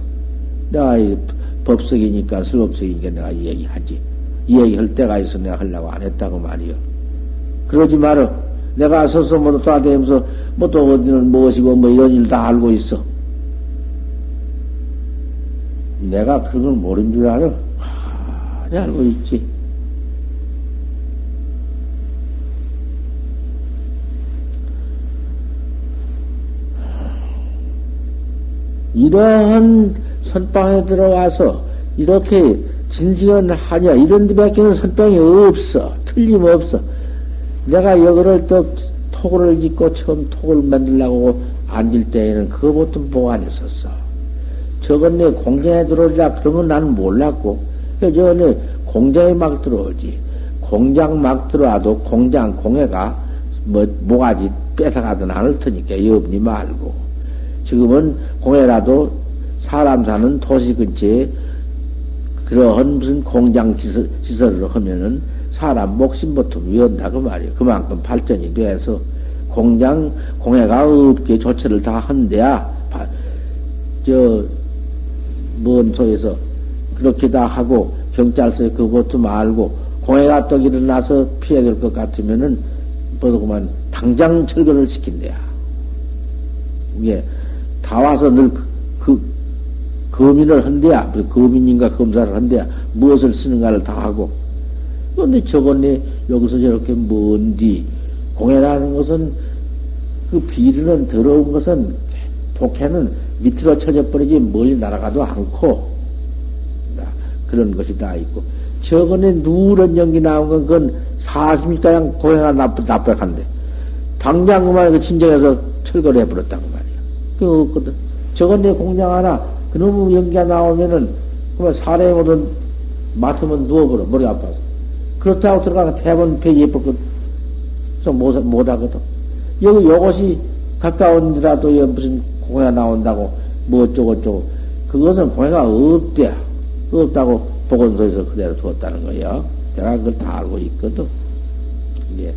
내가 이 법석이니까 슬법석이니까 내가 이 얘기하지. 이 얘기할 때가 있어 내가 하려고 안 했다고 말이요. 그러지 말어. 내가 서서 뭐또 다니면서 뭐 또 어디는 무엇이고 뭐 이런 일 다 알고 있어. 내가 그런 걸 모른 줄 알아? 하, 알고 있지. 이러한 선방에 들어와서 이렇게 진지한 하냐 이런 데밖에는 선방이 없어 틀림없어 내가 여기를 또 토굴을 짓고 처음 토굴을 만들려고 앉을 때에는 그것부터 보고 앉았었어. 저건 내 공장에 들어오리라 건 나는 몰랐고 저는 공장에 막 들어오지. 공장 막 들어와도 공장 공해가 뭐 뭐가지 뺏어가든 않을 테니까 여없니 말고. 지금은 공해라도 사람 사는 도시 근처에 그러한 무슨 공장 시설, 시설을 하면은 사람 목숨부터 위한다고 말이에요. 그만큼 발전이 돼서 공장 공해가 없게 조처를 다 한대야 저먼 속에서 그렇게 다 하고 경찰서에 그것도 말고 공해가 또 일어나서 피해될 것 같으면은 뭐더구만 당장 철거를 시킨대야. 이게 다 와서 늘 그, 그 거민을 한대야. 거민인가 검사를 한대야. 무엇을 쓰는가를 다 하고. 그런데 저건네 여기서 저렇게 먼디 공해라는 것은 그 비르는 더러운 것은 독해는 밑으로 쳐져 버리지 멀리 날아가도 않고 그런 것이 다 있고 저번에 누런 연기 나온 건 그건 사십니까 고해가 나쁘, 나쁘한데 당장 그만 그 진정해서 철거를 해버렸다고 말이야. 그 없거든. 저건 내 공장 하나 그놈의 연기가 나오면은 그만 사례 모든 맡으면 누워버려 머리 아파서. 그렇다고 들어가면 대본 폐기 예쁠 것좀 못, 못 하거든. 여기 요것이 가까운데라도 무슨 공해가 나온다고 뭐 어쩌고저쩌고 그것은 공해가 없대 없다고 보건소에서 그대로 두었다는 거예요. 내가 그걸 다 알고 있거든. 이게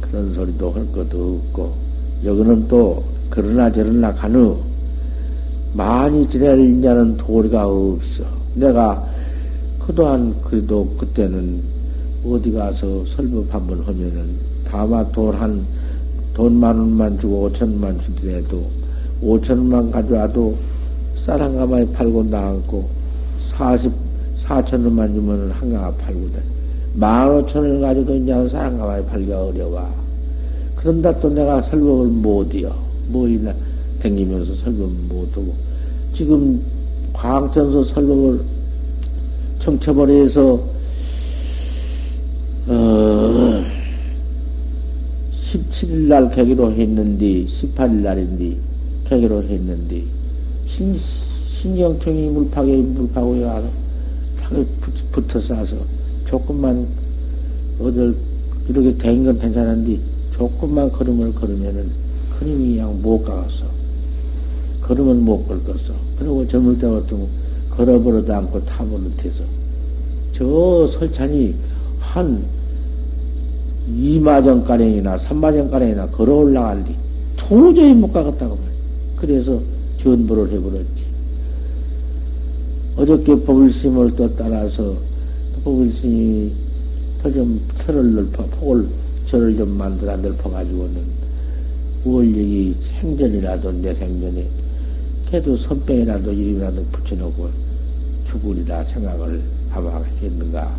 그런 소리도 할 것도 없고 여기는 또 그러나 저러나 가누 많이 지낼 인자는 도리가 없어. 내가 그동안 그래도 그때는 어디 가서 설법 한번 하면은 다마 돈한 돈 만 원만 주고 오천만 주더라도 오천 원만 가져와도 쌀한 가마에 팔고 나왔고 사십 사천 원만 주면 한 가마 팔고 만 오천 원을 가지고 이제 쌀한 가마에 팔기가 어려워. 그런다 또 내가 설법을 못이어. 뭐 이나 댕기면서 설법 못하고 지금 광천서 설법을 청처벌에서 어, 17일 날 계기로 했는데 18일 날인데 계기로 했는데 신, 신경통이 물파에 물파고에 와서 팍에 붙어 싸서 조금만 어딜 이렇게 된 건 괜찮은데 조금만 걸음을 걸으면은 큰 힘이 그냥 못 가겠어. 걸으면 못 걸겠어. 그리고 젊을 때 같으면 걸어버려도 않고 타버릇해서 저 설찬이 한 2마정가량이나 3마정가량이나 걸어 올라갈리 도저히 못 가겠다고 말이야. 그래서 전부를 해버렸지. 어저께 법을심을 또 따라서 법을심이 좀 털을 넓혀, 폭을 절을 좀 만들어 넓혀가지고는 월력이 생전이라도 내 생전에 해도 선병이라도 이름이라도 붙여놓고 죽으리라 생각을 아마 했는가.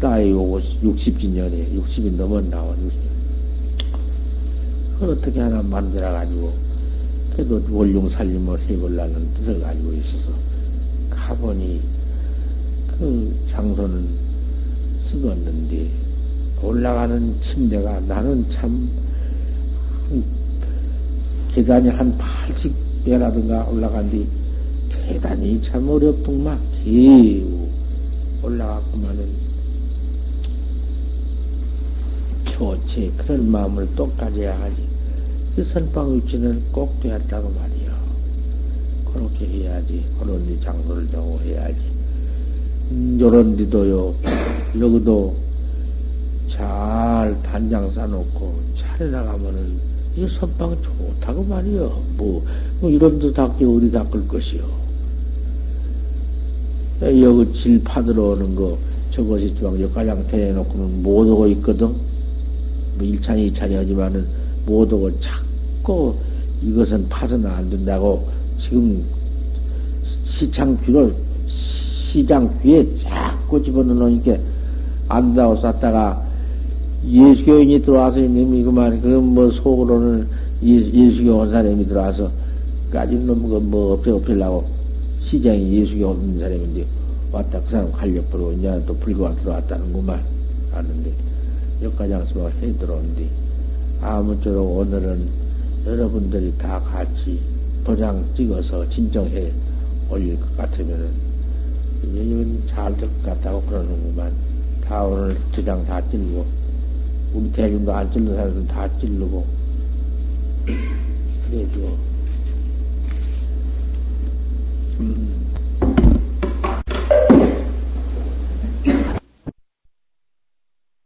나이 60진년에 60이 넘었나와 60년. 그걸 어떻게 하나 만들어가지고 그래도 원룡 살림을 해보려는 뜻을 가지고 있어서 가보니 그 장소는 쓰겄는데 올라가는 침대가 나는 참 계단이 한 80배라든가 올라간 뒤 계단이 참 어렵더만 개우 올라갔구만은 좋지. 그런 마음을 또 가져야 하지. 그 선방 위치는 꼭 되었다고 말이요 그렇게 해야지. 그런 데 장소를 정오 해야지. 음, 요런 데도요. 여기도 잘 단장 싸놓고 차려 나가면은 이 선방 좋다고 말이요 뭐, 뭐 이런 데 닦기 어디 닦을 것이요 여기 질 파들어 오는 거 저것이 막 역가장 대해놓고는 못 오고 있거든. 뭐 1차니 2차니 하지만은 못 오고 자꾸 이것은 파서는 안 된다고 지금 시장 귀를 시장 귀에 자꾸 집어넣으니까 안 된다고 쌌다가 예수교인이 들어와서 이놈이 그만 그건 뭐 속으로는 예수교 온 사람이 들어와서 까진 놈 그뭐 없애 없애려고 시장이 예수교 온 사람인데 왔다 그 사람 갈려버리고 이제 또 불교가 들어왔다는구만 아는데 역가장수가 해 들어온디 아무쪼록 오늘은 여러분들이 다 같이 도장 찍어서 진정해 올릴 것 같으면은 이건 잘 될 것 같다고 그러는구만. 다 오늘 도장 다 찔고 우리 대중도 안 찔른 사람들은 다 찔르고 그래도 Mm-hmm.